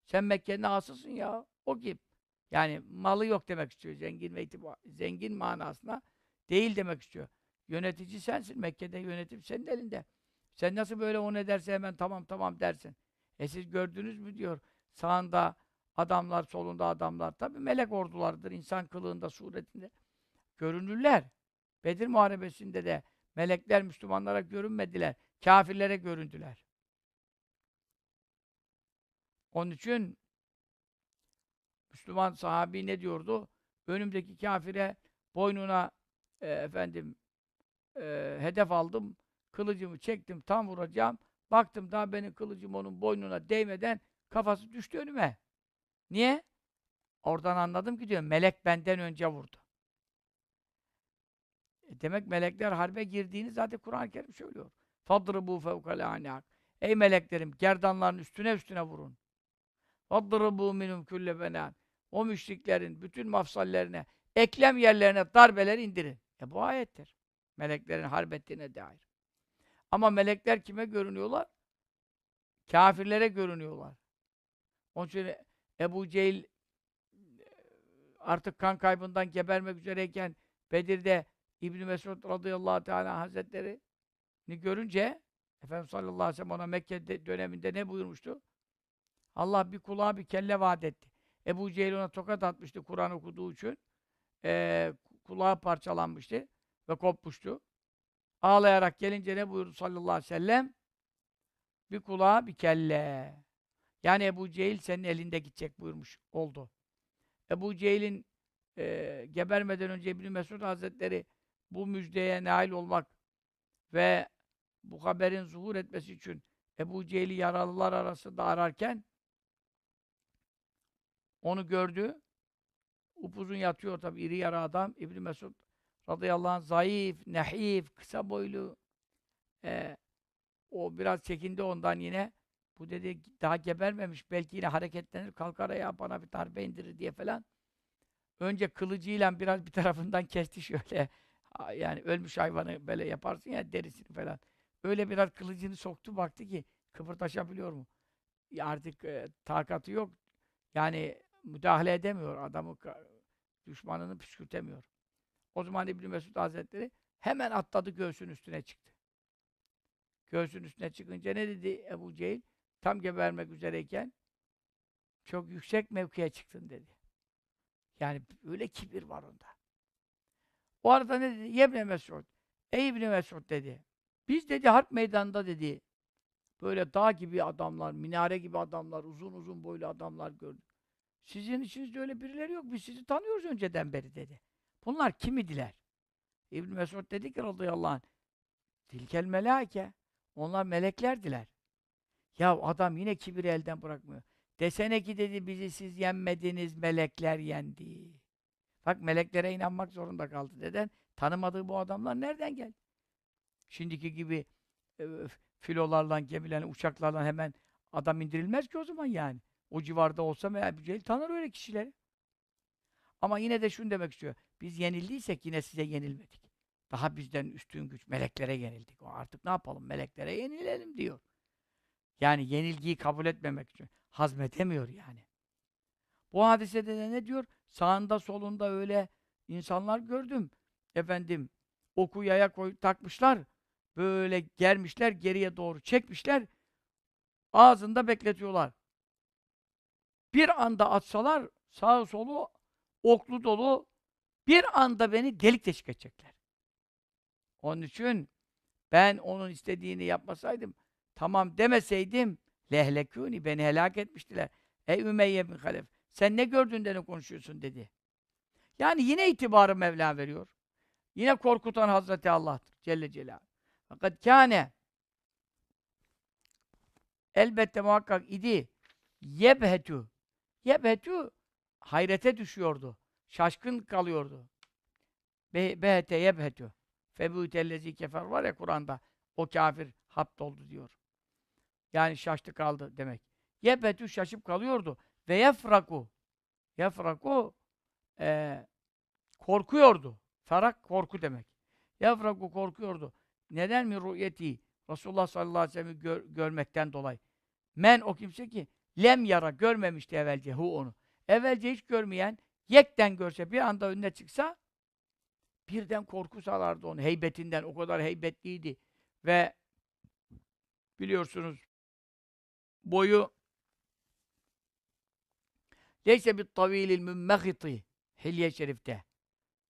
Sen Mekke'nin ağasısın ya. O kim? Yani malı yok demek istiyor. Zengin ve itibar, zengin manasına değil demek istiyor. Yönetici sensin. Mekke'de yönetim senin elinde. Sen nasıl böyle o ne derse hemen tamam tamam dersin. E siz gördünüz mü diyor. Sağında adamlar, solunda adamlar. Tabi melek ordularıdır. insan kılığında, suretinde. Görünürler. Bedir Muharebesi'nde de melekler Müslümanlara görünmediler. Kafirlere göründüler. Onun için Müslüman sahabi ne diyordu? Önümdeki kafire boynuna e, efendim e, hedef aldım. Kılıcımı çektim, tam vuracağım. Baktım daha benim kılıcım onun boynuna değmeden kafası düştü önüme. Niye? Oradan anladım ki diyor, melek benden önce vurdu. E demek melekler harbe girdiğini zaten Kur'an-ı Kerim söylüyor. Fadribu fevkale anak. Ey meleklerim, gerdanların üstüne üstüne vurun. Fadribu minum külle benan. O müşriklerin bütün mafsallerine, eklem yerlerine darbeler indirin. E bu ayettir. Meleklerin harp dair. Ama melekler kime görünüyorlar? Kafirlere görünüyorlar. Onun için Ebu Cehil artık kan kaybından gebermek üzereyken Bedir'de İbn Mesud radıyallahu teala hazretleri görünce Efendimiz sallallahu aleyhi ve sellem ona Mekke döneminde ne buyurmuştu? Allah bir kulağa bir kelle vaat etti. Ebu Cehil ona tokat atmıştı Kur'an okuduğu için. Ee, kulağı parçalanmıştı ve kopmuştu. Ağlayarak gelince ne buyurdu sallallahu aleyhi ve sellem? Bir kulağa bir kelle. Yani Ebu Cehil senin elinde gidecek buyurmuş oldu. Ebu Cehil'in e, gebermeden önce İbn Mesud Hazretleri bu müjdeye nail olmak ve bu haberin zuhur etmesi için Ebu Cehil'i yaralılar arasında ararken onu gördü. Upuzun yatıyor tabi iri yarı adam. İbn Mesud radıyallahu anh zayıf, nehif, kısa boylu. Ee, o biraz çekindi ondan yine. Bu dedi daha gebermemiş. Belki yine hareketlenir, kalkar ayağa bana bir darbe indirir diye falan. Önce kılıcıyla biraz bir tarafından kesti şöyle. Yani ölmüş hayvanı böyle yaparsın ya derisini falan. Öyle biraz kılıcını soktu baktı ki kıpırdaşabiliyor mu? Artık e, takatı yok. Yani müdahale edemiyor adamı düşmanını püskürtemiyor. O zaman İbn Mesud Hazretleri hemen atladı göğsün üstüne çıktı. Göğsün üstüne çıkınca ne dedi Ebu Cehil? tam gebermek üzereyken çok yüksek mevkiye çıktın dedi. Yani öyle kibir var onda. O arada ne dedi? Yebne Mesud. Ey İbni Mesud dedi. Biz dedi harp meydanında dedi. Böyle dağ gibi adamlar, minare gibi adamlar, uzun uzun boylu adamlar gördük. Sizin içinizde öyle birileri yok. Biz sizi tanıyoruz önceden beri dedi. Bunlar kim idiler? İbn Mesud dedi ki radıyallahu anh Tilkel melâke. Onlar meleklerdiler. Ya adam yine kibiri elden bırakmıyor. Desene ki dedi bizi siz yenmediniz, melekler yendi. Bak meleklere inanmak zorunda kaldı. Neden? Tanımadığı bu adamlar nereden geldi? Şimdiki gibi e, filolarla, gemilerle, uçaklarla hemen adam indirilmez ki o zaman yani. O civarda olsa veya Ebu Cehil tanır öyle kişileri. Ama yine de şunu demek istiyor. Biz yenildiysek yine size yenilmedik. Daha bizden üstün güç, meleklere yenildik. Artık ne yapalım? Meleklere yenilelim diyor. Yani yenilgiyi kabul etmemek için. Hazmedemiyor yani. Bu hadisede de ne diyor? Sağında solunda öyle insanlar gördüm. Efendim, oku yaya koy, takmışlar. Böyle germişler, geriye doğru çekmişler. Ağzında bekletiyorlar. Bir anda atsalar, sağı solu oklu dolu, bir anda beni delik deşik edecekler. Onun için ben onun istediğini yapmasaydım, tamam demeseydim, lehlekûni, beni helak etmiştiler. Ey Ümeyye bin Halef, sen ne gördün de ne konuşuyorsun dedi. Yani yine itibarı Mevla veriyor. Yine korkutan Hazreti Allah'tır Celle Celaluhu. Fakat kâne elbette muhakkak idi yebhetü yebhetü hayrete düşüyordu. Şaşkın kalıyordu. Be behete yebhetü febûtellezî kefer var ya Kur'an'da o kafir haptoldu diyor. Yani şaştı kaldı demek. Yebhetü şaşıp kalıyordu. Ve yefraku yefraku e, korkuyordu. Ferak korku demek. Yefraku korkuyordu. Neden mi rü'yeti? Resulullah sallallahu aleyhi ve sellem'i gör, görmekten dolayı. Men o kimse ki lem yara görmemişti evvelce hu onu. Evvelce hiç görmeyen yekten görse bir anda önüne çıksa birden korku salardı onu heybetinden. O kadar heybetliydi. Ve biliyorsunuz boyu Leyse bit tavilil mümmehiti Hilye Şerif'te.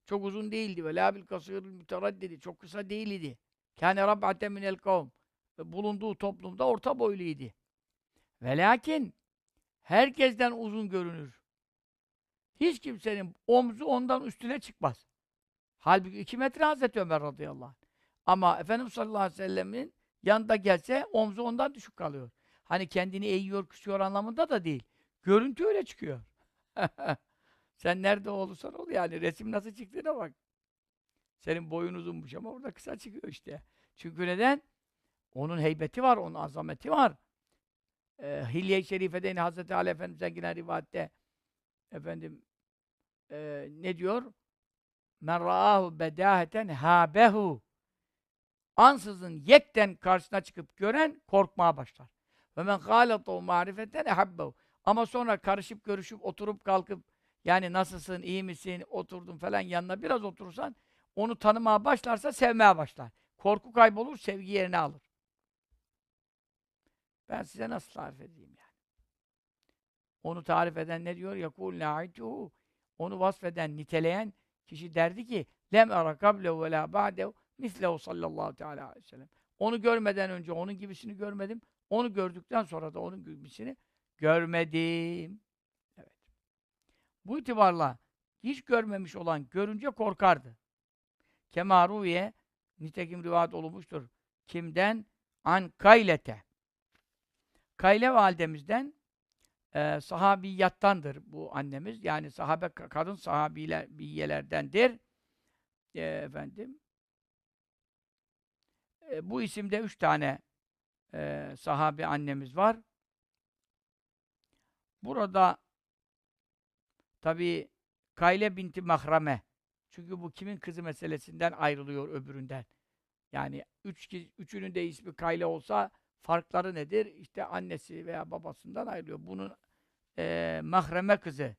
Çok uzun değildi. Ve la bil kasıril müteraddidi. Çok kısa değildi. Kâne rab'aten minel kavm. Bulunduğu toplumda orta boyluydu. Ve lakin herkesten uzun görünür. Hiç kimsenin omzu ondan üstüne çıkmaz. Halbuki iki metre Hazreti Ömer radıyallahu anh. Ama Efendimiz sallallahu aleyhi ve sellemin yanında gelse omzu ondan düşük kalıyor. Hani kendini eğiyor, küsüyor anlamında da değil. Görüntü öyle çıkıyor. Sen nerede olursan ol yani. Resim nasıl çıktığına bak. Senin boyun uzunmuş ama orada kısa çıkıyor işte. Çünkü neden? Onun heybeti var, onun azameti var. Ee, Hilye-i Şerife'de yine Hazreti Ali Efendimiz'den gelen rivayette efendim e, ne diyor? Men ra'ahu bedaheten habehu ansızın yekten karşısına çıkıp gören korkmaya başlar. Ve men gâletahu marifeten ehabbehu ama sonra karışıp görüşüp oturup kalkıp yani nasılsın, iyi misin, oturdun falan yanına biraz oturursan onu tanımaya başlarsa sevmeye başlar. Korku kaybolur, sevgi yerini alır. Ben size nasıl tarif edeyim yani? Onu tarif eden ne diyor? Yakul na'ituhu. Onu vasfeden, niteleyen kişi derdi ki lem ara kablehu ve la ba'dehu mislehu sallallahu teala aleyhi ve sellem. Onu görmeden önce onun gibisini görmedim. Onu gördükten sonra da onun gibisini görmedim. Evet. Bu itibarla hiç görmemiş olan görünce korkardı. Kemaruye nitekim rivayet olmuştur. Kimden? An kaylete. Kayle validemizden e, sahabiyattandır bu annemiz. Yani sahabe kadın sahabiyelerdendir. E, efendim. E, bu isimde üç tane e, sahabe annemiz var. Burada tabi Kayle binti Mahrame çünkü bu kimin kızı meselesinden ayrılıyor öbüründen. Yani üç, üçünün de ismi Kayle olsa farkları nedir? İşte annesi veya babasından ayrılıyor. Bunun e, mahreme kızı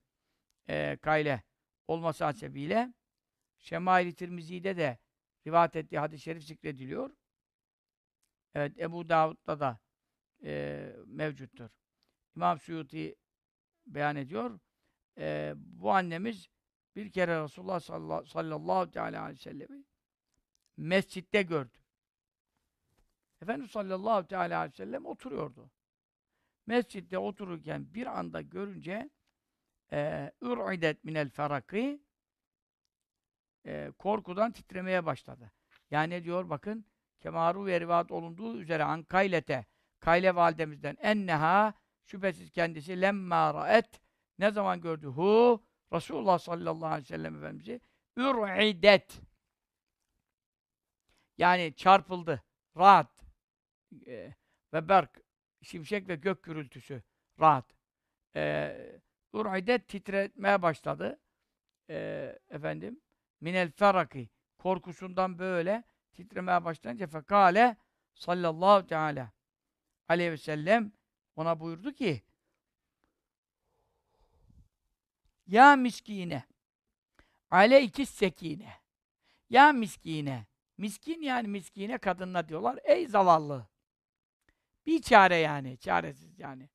e, Kayle olması hasebiyle Şemail-i Tirmizi'de de rivayet ettiği hadis-i şerif zikrediliyor. Evet, Ebu Davud'da da e, mevcuttur. İmam Suyuti beyan ediyor. E, bu annemiz bir kere Resulullah sallallahu, sallallahu aleyhi ve sellem'i mescitte gördü. Efendimiz sallallahu teala aleyhi ve sellem oturuyordu. Mescitte otururken bir anda görünce e, ür'idet minel ferakî e, korkudan titremeye başladı. Yani diyor bakın kemaru ve rivat olunduğu üzere an kaylete Kayle validemizden enneha şüphesiz kendisi lemma ra'et ne zaman gördü hu Resulullah sallallahu aleyhi ve sellem Efendimiz'i ür'idet yani çarpıldı rahat ve berk şimşek ve gök gürültüsü rahat e, ür'idet titretmeye başladı e, efendim minel feraki korkusundan böyle titremeye başlayınca fekale sallallahu teala aleyhi ve sellem ona buyurdu ki Ya miskine aleyki sekine Ya miskine Miskin yani miskine kadınla diyorlar. Ey zavallı. Bir çare yani. Çaresiz yani.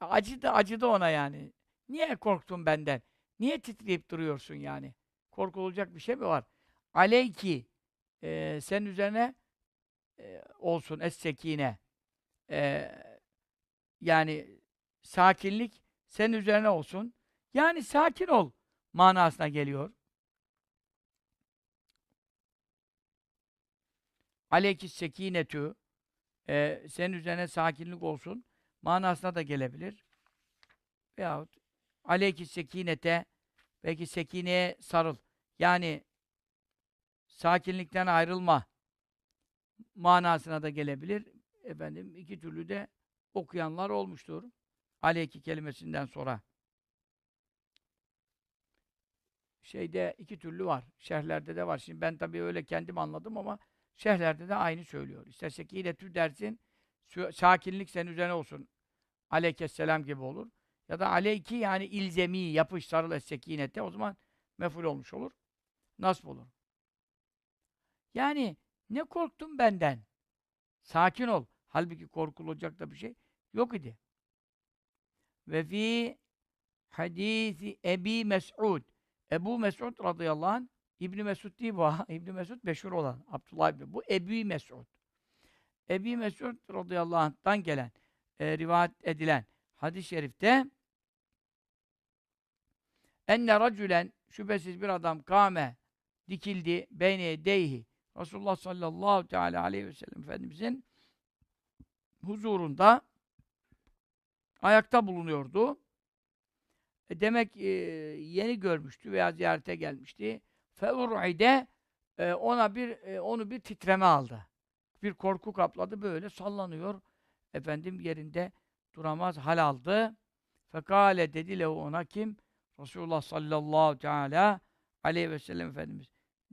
Acı da acı da ona yani. Niye korktun benden? Niye titreyip duruyorsun yani? Korkulacak bir şey mi var? Aleyki e, sen üzerine e, olsun es sekine. E, yani sakinlik senin üzerine olsun. Yani sakin ol manasına geliyor. Aleykis sekinetü e, senin üzerine sakinlik olsun manasına da gelebilir. Veyahut aleykis sekinete belki sekineye sarıl. Yani sakinlikten ayrılma manasına da gelebilir. Efendim iki türlü de okuyanlar olmuştur. Aleyki kelimesinden sonra. Şeyde iki türlü var. Şerhlerde de var. Şimdi ben tabii öyle kendim anladım ama şerhlerde de aynı söylüyor. İster sekinetü dersin, sakinlik senin üzerine olsun. Aleykesselam gibi olur. Ya da aleyki yani ilzemi, yapış, sarıl es sekinete. O zaman meful olmuş olur. Nasip olur. Yani ne korktun benden? Sakin ol. Halbuki korkulacak da bir şey yok idi. Ve fi hadisi Ebi Mes'ud Ebu Mes'ud radıyallahu anh İbni Mesud değil bu. İbni Mesud meşhur olan. Abdullah İbni. Bu Ebu Mesud. Ebu Mesud radıyallahu anh'tan gelen, e, rivayet edilen hadis-i şerifte enne racülen şüphesiz bir adam kâme dikildi beyne deyhi Resulullah sallallahu teala aleyhi ve sellem Efendimizin huzurunda ayakta bulunuyordu. E demek e, yeni görmüştü veya ziyarete gelmişti. Feur'ide e, ona bir e, onu bir titreme aldı. Bir korku kapladı böyle sallanıyor. Efendim yerinde duramaz hal aldı. Fekale dedi ona kim? Resulullah sallallahu teala aleyhi ve sellem Efendimiz.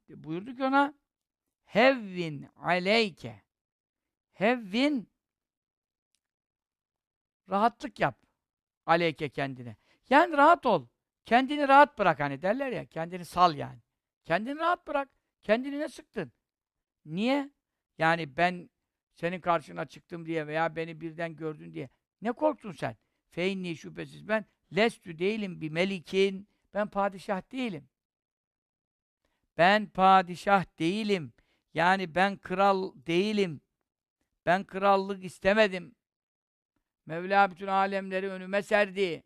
Buyurdu ki ona Hevvin aleyke Hevvin rahatlık yap aleyke kendine. Yani rahat ol. Kendini rahat bırak hani derler ya. Kendini sal yani. Kendini rahat bırak. Kendini ne sıktın? Niye? Yani ben senin karşına çıktım diye veya beni birden gördün diye. Ne korktun sen? Feinni şüphesiz ben lestü değilim bir melikin. Ben padişah değilim. Ben padişah değilim. Yani ben kral değilim. Ben krallık istemedim. Mevla bütün alemleri önüme serdi.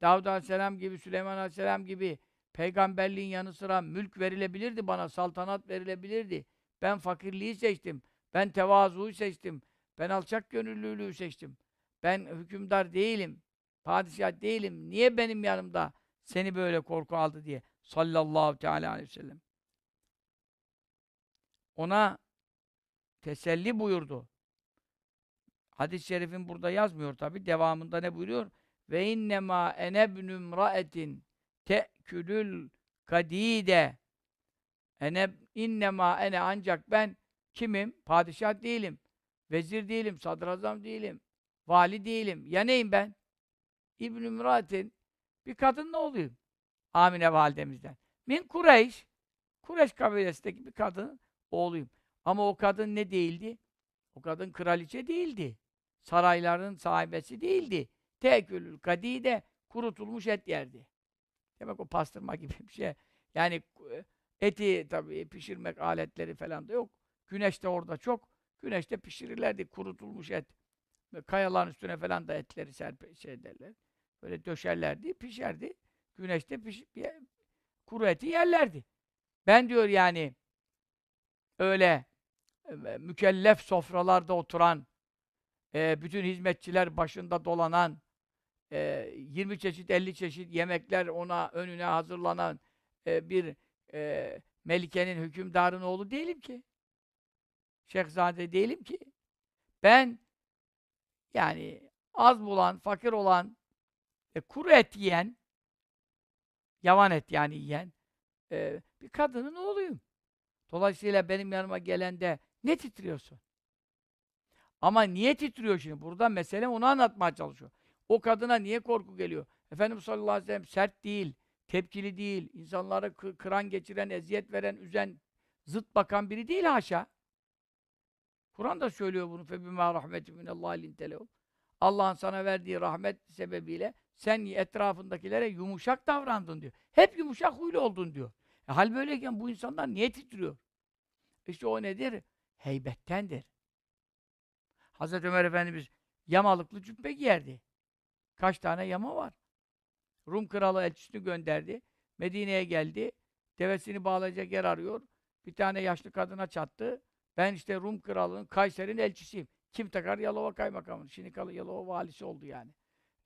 Davud Aleyhisselam gibi, Süleyman Aleyhisselam gibi peygamberliğin yanı sıra mülk verilebilirdi bana, saltanat verilebilirdi. Ben fakirliği seçtim. Ben tevazuyu seçtim. Ben alçak gönüllülüğü seçtim. Ben hükümdar değilim. Padişah değilim. Niye benim yanımda seni böyle korku aldı diye. Sallallahu teala aleyhi ve sellem. Ona teselli buyurdu. Hadis-i şerifin burada yazmıyor tabi. Devamında ne buyuruyor? Ve innema enebnüm ra'etin te'külül kadide ene innema ene ancak ben kimim? Padişah değilim. Vezir değilim, sadrazam değilim. Vali değilim. Ya neyim ben? İbn-i bir kadın ne olayım? Amine validemizden. Min Kureyş Kureyş kabilesindeki bir kadın oğluyum. Ama o kadın ne değildi? O kadın kraliçe değildi. sarayların sahibesi değildi. Tekülül kadi de kurutulmuş et yerdi. Demek o pastırma gibi bir şey. Yani e, eti tabii pişirmek aletleri falan da yok. Güneş de orada çok. Güneşte pişirirlerdi kurutulmuş et. Kayaların üstüne falan da etleri serpe şey derler. Böyle döşerlerdi, pişerdi. Güneşte piş, kuru eti yerlerdi. Ben diyor yani öyle e, mükellef sofralarda oturan, e, bütün hizmetçiler başında dolanan, e, 20 çeşit, 50 çeşit yemekler ona önüne hazırlanan e, bir e, melikenin hükümdarın oğlu değilim ki. Şehzade değilim ki. Ben yani az bulan, fakir olan, e, kuru et yiyen, yavan et yani yiyen e, bir kadının oğluyum. Dolayısıyla benim yanıma gelende ne titriyorsun? Ama niye titriyor şimdi? Burada mesele onu anlatmaya çalışıyor. O kadına niye korku geliyor? Efendimiz sallallahu aleyhi ve sellem sert değil, tepkili değil, insanları kı- kıran geçiren, eziyet veren, üzen, zıt bakan biri değil haşa. Kur'an da söylüyor bunu. فَبِمَا رَحْمَةٍ مِنَ اللّٰهِ لِنْتَلَهُمْ Allah'ın sana verdiği rahmet sebebiyle sen etrafındakilere yumuşak davrandın diyor. Hep yumuşak huylu oldun diyor. E, hal böyleyken bu insanlar niye titriyor? İşte o nedir? Heybettendir. Hazreti Ömer Efendimiz yamalıklı cübbe giyerdi. Kaç tane yama var? Rum kralı elçisini gönderdi. Medine'ye geldi. Devesini bağlayacak yer arıyor. Bir tane yaşlı kadına çattı. Ben işte Rum kralının Kayser'in elçisiyim. Kim takar? Yalova kaymakamı. Şimdi kalı Yalova valisi oldu yani.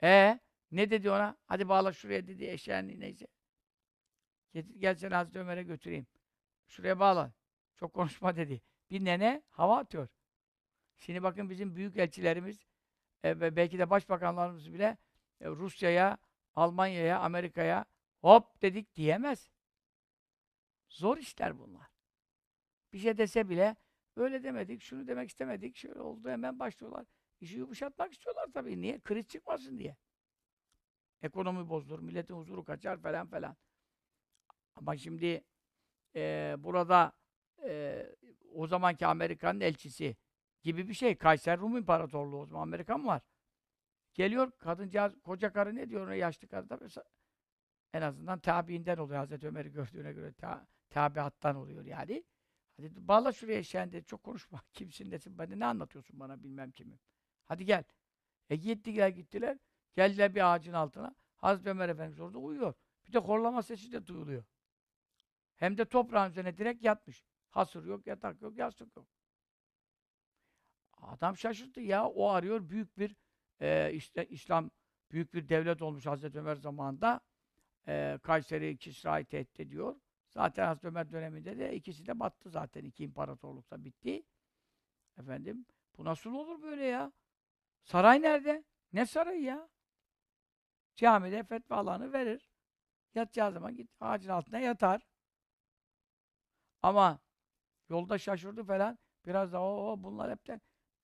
E ne dedi ona? Hadi bağla şuraya dedi eşeğini neyse. Getir, gel seni Hazreti Ömer'e götüreyim. Şuraya bağla. Çok konuşma dedi. Bir nene hava atıyor. Şimdi bakın bizim büyük elçilerimiz e, belki de başbakanlarımız bile Rusya'ya, Almanya'ya, Amerika'ya hop dedik diyemez. Zor işler bunlar. Bir şey dese bile öyle demedik, şunu demek istemedik, şöyle oldu hemen başlıyorlar. İşi yumuşatmak istiyorlar tabii. Niye? Kriz çıkmasın diye. Ekonomi bozulur, milletin huzuru kaçar falan falan. Ama şimdi e, burada e, o zamanki Amerika'nın elçisi gibi bir şey. Kayser Rum İmparatorluğu o zaman Amerikan var. Geliyor kadıncağız, koca karı ne diyor ona yaşlı karı mesela en azından tabiinden oluyor Hazreti Ömer'i gördüğüne göre ta, tabiattan oluyor yani. Hadi bağla şuraya eşeğini dedi. Çok konuşma. Kimsin desin. Bana ne anlatıyorsun bana bilmem kimim. Hadi gel. E gittiler gittiler. Geldiler bir ağacın altına. Hazreti Ömer Efendimiz orada uyuyor. Bir de horlama sesi de duyuluyor. Hem de toprağın üzerine direkt yatmış. Hasır yok, yatak yok, yastık yok. Adam şaşırdı ya. O arıyor büyük bir e, işte İslam büyük bir devlet olmuş Hazreti Ömer zamanında. E, Kayseri, Kisra'yı tehdit ediyor. Zaten Hazreti Ömer döneminde de ikisi de battı zaten. iki imparatorlukta bitti. Efendim, bu nasıl olur böyle ya? Saray nerede? Ne sarayı ya? Camide fetvalarını verir. Yatacağı zaman git ağacın altına yatar. Ama yolda şaşırdı falan. Biraz da o bunlar hepten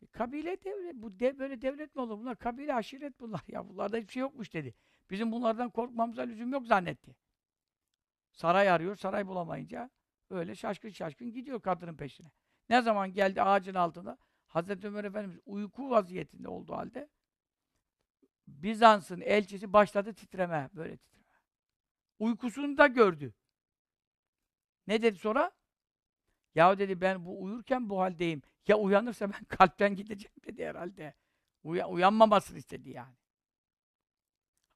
kabile devlet. Bu dev, böyle devlet mi olur? Bunlar kabile aşiret bunlar ya. Bunlarda hiçbir şey yokmuş dedi. Bizim bunlardan korkmamıza lüzum yok zannetti. Saray arıyor, saray bulamayınca öyle şaşkın şaşkın gidiyor kadının peşine. Ne zaman geldi ağacın altında Hazreti Ömer Efendimiz uyku vaziyetinde olduğu halde Bizans'ın elçisi başladı titreme, böyle titreme. Uykusunu da gördü. Ne dedi sonra? Ya dedi ben bu uyurken bu haldeyim. Ya uyanırsa ben kalpten gideceğim dedi herhalde. Uya, uyanmamasını istedi yani.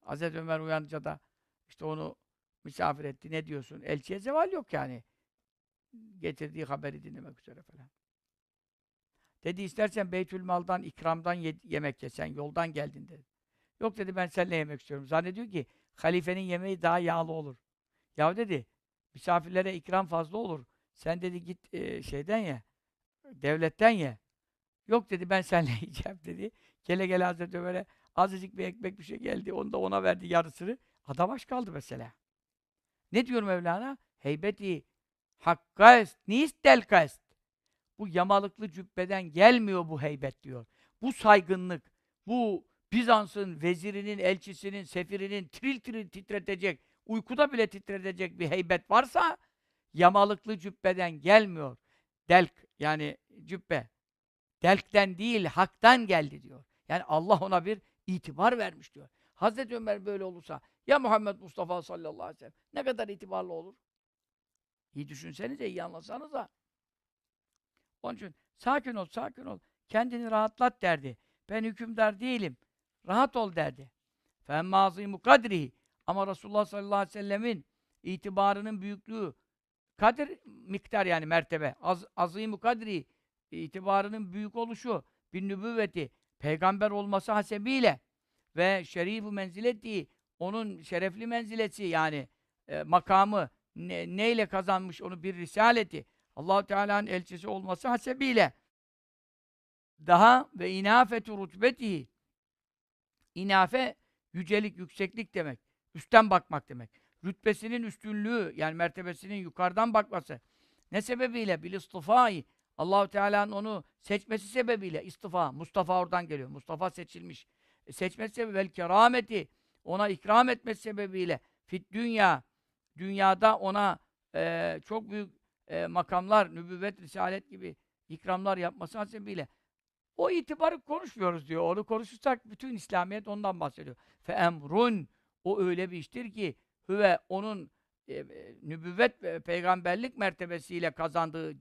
Hazreti Ömer uyanınca da işte onu misafir etti. Ne diyorsun? Elçiye zeval yok yani. Getirdiği haberi dinlemek üzere falan. Dedi istersen Beytülmal'dan, ikramdan ye yemek yesen, yoldan geldin dedi. Yok dedi ben seninle yemek istiyorum. Zannediyor ki halifenin yemeği daha yağlı olur. Ya dedi misafirlere ikram fazla olur. Sen dedi git e, şeyden ye, devletten ye. Yok dedi ben seninle yiyeceğim dedi. Gele gele Hazreti Ömer'e azıcık bir ekmek bir şey geldi. Onu da ona verdi yarısını. Adam aç kaldı mesela. Ne diyor Mevlana? Heybeti hakka est. Bu yamalıklı cübbeden gelmiyor bu heybet diyor. Bu saygınlık, bu Bizans'ın vezirinin, elçisinin, sefirinin tril tril titretecek, uykuda bile titretecek bir heybet varsa yamalıklı cübbeden gelmiyor. Delk yani cübbe. Delkten değil, haktan geldi diyor. Yani Allah ona bir itibar vermiş diyor. Hazreti Ömer böyle olursa ya Muhammed Mustafa sallallahu aleyhi ve sellem ne kadar itibarlı olur? İyi düşünsenize, iyi anlasanız da. Onun için sakin ol, sakin ol. Kendini rahatlat derdi. Ben hükümdar değilim. Rahat ol derdi. Femmâzî mukadrihi. Ama Resulullah sallallahu aleyhi ve sellemin itibarının büyüklüğü, kadir miktar yani mertebe, az, azim kadri, itibarının büyük oluşu, bir nübüvveti, peygamber olması hasebiyle ve şerif-i menzileti, onun şerefli menzileti yani e, makamı ne, neyle kazanmış onu bir risaleti, allah Teala'nın elçisi olması hasebiyle daha ve inafetu rutbetihi inafe yücelik, yükseklik demek. Üstten bakmak demek. Rütbesinin üstünlüğü yani mertebesinin yukarıdan bakması. Ne sebebiyle? Bil istifai. Allahu Teala'nın onu seçmesi sebebiyle istifa. Mustafa oradan geliyor. Mustafa seçilmiş. E, seçmesi sebebiyle vel kerameti. Ona ikram etmesi sebebiyle fit dünya dünyada ona e, çok büyük e, makamlar, nübüvvet, risalet gibi ikramlar yapması sebebiyle o itibarı konuşmuyoruz diyor. Onu konuşursak bütün İslamiyet ondan bahsediyor. Fe emrun o öyle bir iştir ki hüve onun e, e, nübüvvet ve peygamberlik mertebesiyle kazandığı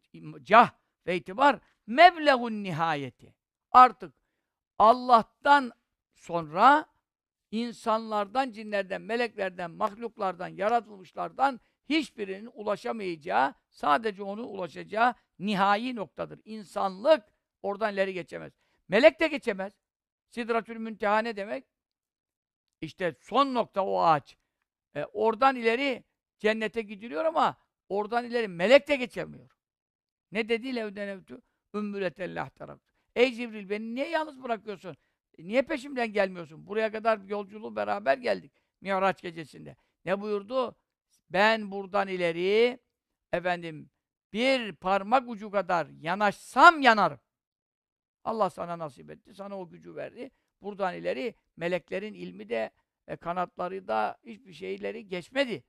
cah ve itibar meblegun nihayeti. Artık Allah'tan sonra insanlardan, cinlerden, meleklerden, mahluklardan, yaratılmışlardan hiçbirinin ulaşamayacağı, sadece onun ulaşacağı nihai noktadır. İnsanlık oradan ileri geçemez. Melek de geçemez. Sidratül Münteha ne demek? İşte son nokta o ağaç. E, oradan ileri cennete gidiliyor ama oradan ileri melek de geçemiyor. Ne dedi levden evtü? Ümmületellah tarafı. Ey Cibril beni niye yalnız bırakıyorsun? E, niye peşimden gelmiyorsun? Buraya kadar yolculuğu beraber geldik. Miraç gecesinde. Ne buyurdu? Ben buradan ileri efendim bir parmak ucu kadar yanaşsam yanarım. Allah sana nasip etti. Sana o gücü verdi. Buradan ileri meleklerin ilmi de e, kanatları da hiçbir şeyleri geçmedi.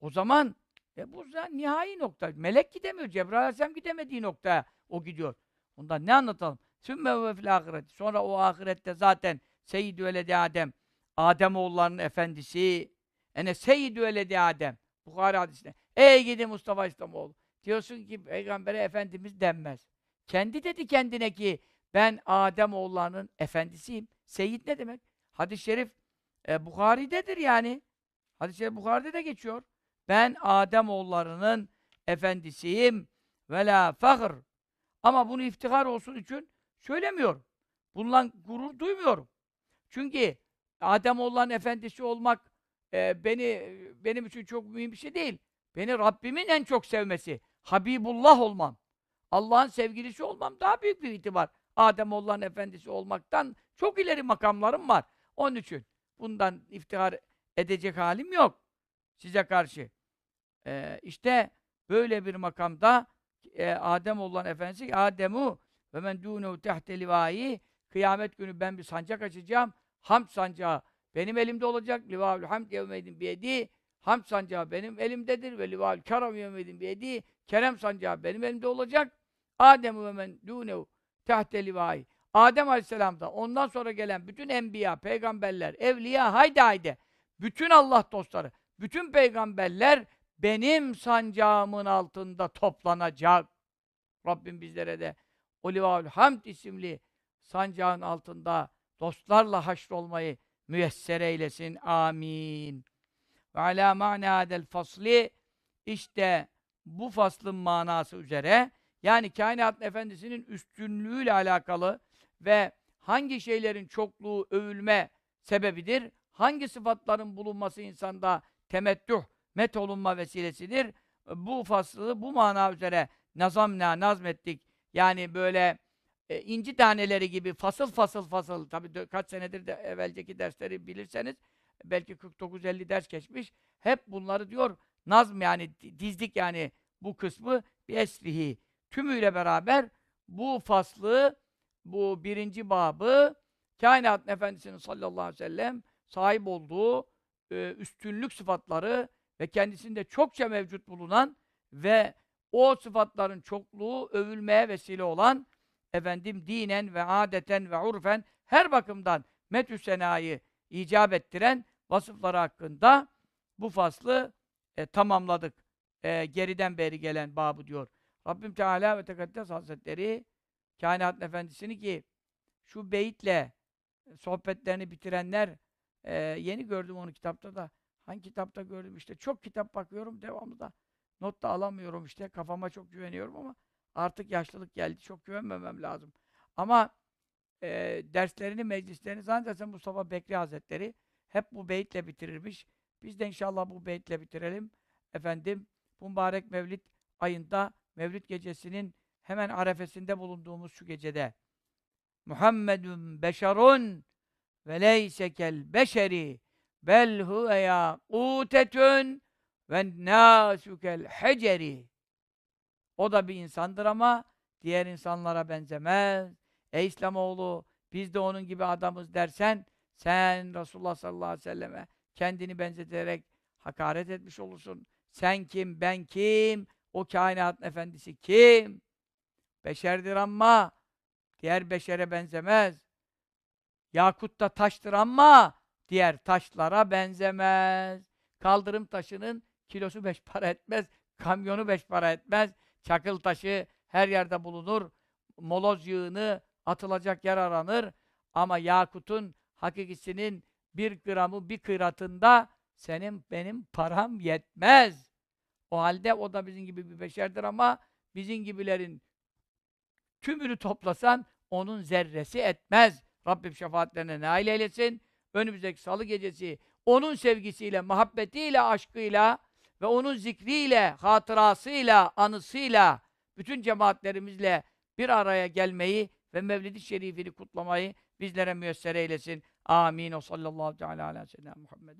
O zaman e, bu nihai nokta. Melek gidemiyor. Cebrail Aleyhisselam gidemediği noktaya o gidiyor. Ondan ne anlatalım? Sümme ve fil ahiret. Sonra o ahirette zaten Seyyid-i Veledi Adem, Adem oğullarının efendisi, ene Seyyid-i Veledi Adem. Bukhari hadisinde. Ey gidi Mustafa İslamoğlu. Diyorsun ki Peygamber'e Efendimiz denmez. Kendi dedi kendine ki ben Adem oğullarının efendisiyim. Seyyid ne demek? Hadis-i şerif e, Bukhari'dedir yani. Hadis-i şerif Bukhari'de de geçiyor. Ben Adem oğullarının efendisiyim. Ve la fahr. Ama bunu iftihar olsun için söylemiyorum. Bundan gurur duymuyorum. Çünkü Adem oğullarının efendisi olmak e, beni benim için çok mühim bir şey değil. Beni Rabbimin en çok sevmesi. Habibullah olmam. Allah'ın sevgilisi olmam daha büyük bir itibar. Adem Allah'ın efendisi olmaktan çok ileri makamlarım var. Onun için bundan iftihar edecek halim yok size karşı. Ee, işte böyle bir makamda e, Adem olan efendisi Ademu ve men dûnehu tehte livâi kıyamet günü ben bir sancak açacağım. Hamd sancağı benim elimde olacak. Livâül hamd yevmeydin biyedi. Hamd sancağı benim elimdedir ve livâül kerem yevmeydin biyedi. Kerem sancağı benim elimde olacak. Adem ve men dûnehu tehte livâi. Adem Aleyhisselam'da ondan sonra gelen bütün enbiya, peygamberler, evliya haydi haydi. Bütün Allah dostları, bütün peygamberler benim sancağımın altında toplanacak. Rabbim bizlere de o Livaül Hamd isimli sancağın altında dostlarla haşrolmayı müyesser eylesin. Amin. Ve alâ ma'nâdel fasli işte bu faslın manası üzere yani kainatın efendisinin üstünlüğüyle alakalı ve hangi şeylerin çokluğu övülme sebebidir? Hangi sıfatların bulunması insanda temettüh, met olunma vesilesidir? Bu faslı bu mana üzere nazamna nazmettik. Yani böyle e, inci taneleri gibi fasıl fasıl fasıl tabi kaç senedir de evvelceki dersleri bilirseniz belki 49-50 ders geçmiş. Hep bunları diyor nazm yani dizdik yani bu kısmı bir esrihi tümüyle beraber bu faslı, bu birinci babı kainat efendisinin sallallahu aleyhi ve sellem sahip olduğu e, üstünlük sıfatları ve kendisinde çokça mevcut bulunan ve o sıfatların çokluğu övülmeye vesile olan efendim dinen ve adeten ve urfen her bakımdan metü senayı icap ettiren vasıfları hakkında bu faslı e, tamamladık. E, geriden beri gelen babı diyor. Rabbim Teala ve Tekaddes Hazretleri kainat efendisini ki şu beyitle sohbetlerini bitirenler e, yeni gördüm onu kitapta da. Hangi kitapta gördüm? İşte çok kitap bakıyorum devamlı da not da alamıyorum işte kafama çok güveniyorum ama artık yaşlılık geldi çok güvenmemem lazım. Ama e, derslerini meclislerini zannedersem Mustafa Bekri Hazretleri hep bu beyitle bitirirmiş. Biz de inşallah bu beyitle bitirelim. Efendim mübarek mevlid ayında mevlid gecesinin hemen arefesinde bulunduğumuz şu gecede Muhammedun beşerun ve leyse beşeri bel huve yakutetun ve nâsü kel heceri o da bir insandır ama diğer insanlara benzemez. Ey İslamoğlu biz de onun gibi adamız dersen sen Resulullah sallallahu aleyhi ve selleme kendini benzeterek hakaret etmiş olursun. Sen kim, ben kim, o kainatın efendisi kim? Beşerdir ama diğer beşere benzemez. Yakut da taştır ama diğer taşlara benzemez. Kaldırım taşının kilosu beş para etmez, kamyonu beş para etmez. Çakıl taşı her yerde bulunur. Moloz yığını atılacak yer aranır. Ama yakutun hakikisinin bir gramı bir kıratında senin benim param yetmez. O halde o da bizim gibi bir beşerdir ama bizim gibilerin tümünü toplasan onun zerresi etmez. Rabbim şefaatlerine nail eylesin. Önümüzdeki salı gecesi onun sevgisiyle, muhabbetiyle, aşkıyla ve onun zikriyle, hatırasıyla, anısıyla bütün cemaatlerimizle bir araya gelmeyi ve Mevlid-i Şerifini kutlamayı bizlere müyesser eylesin. Amin. O sallallahu teala ala seyyidina Muhammed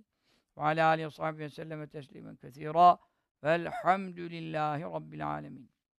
ve ala alihi ve sahbihi ve selleme teslimen kethira velhamdülillahi rabbil alemin.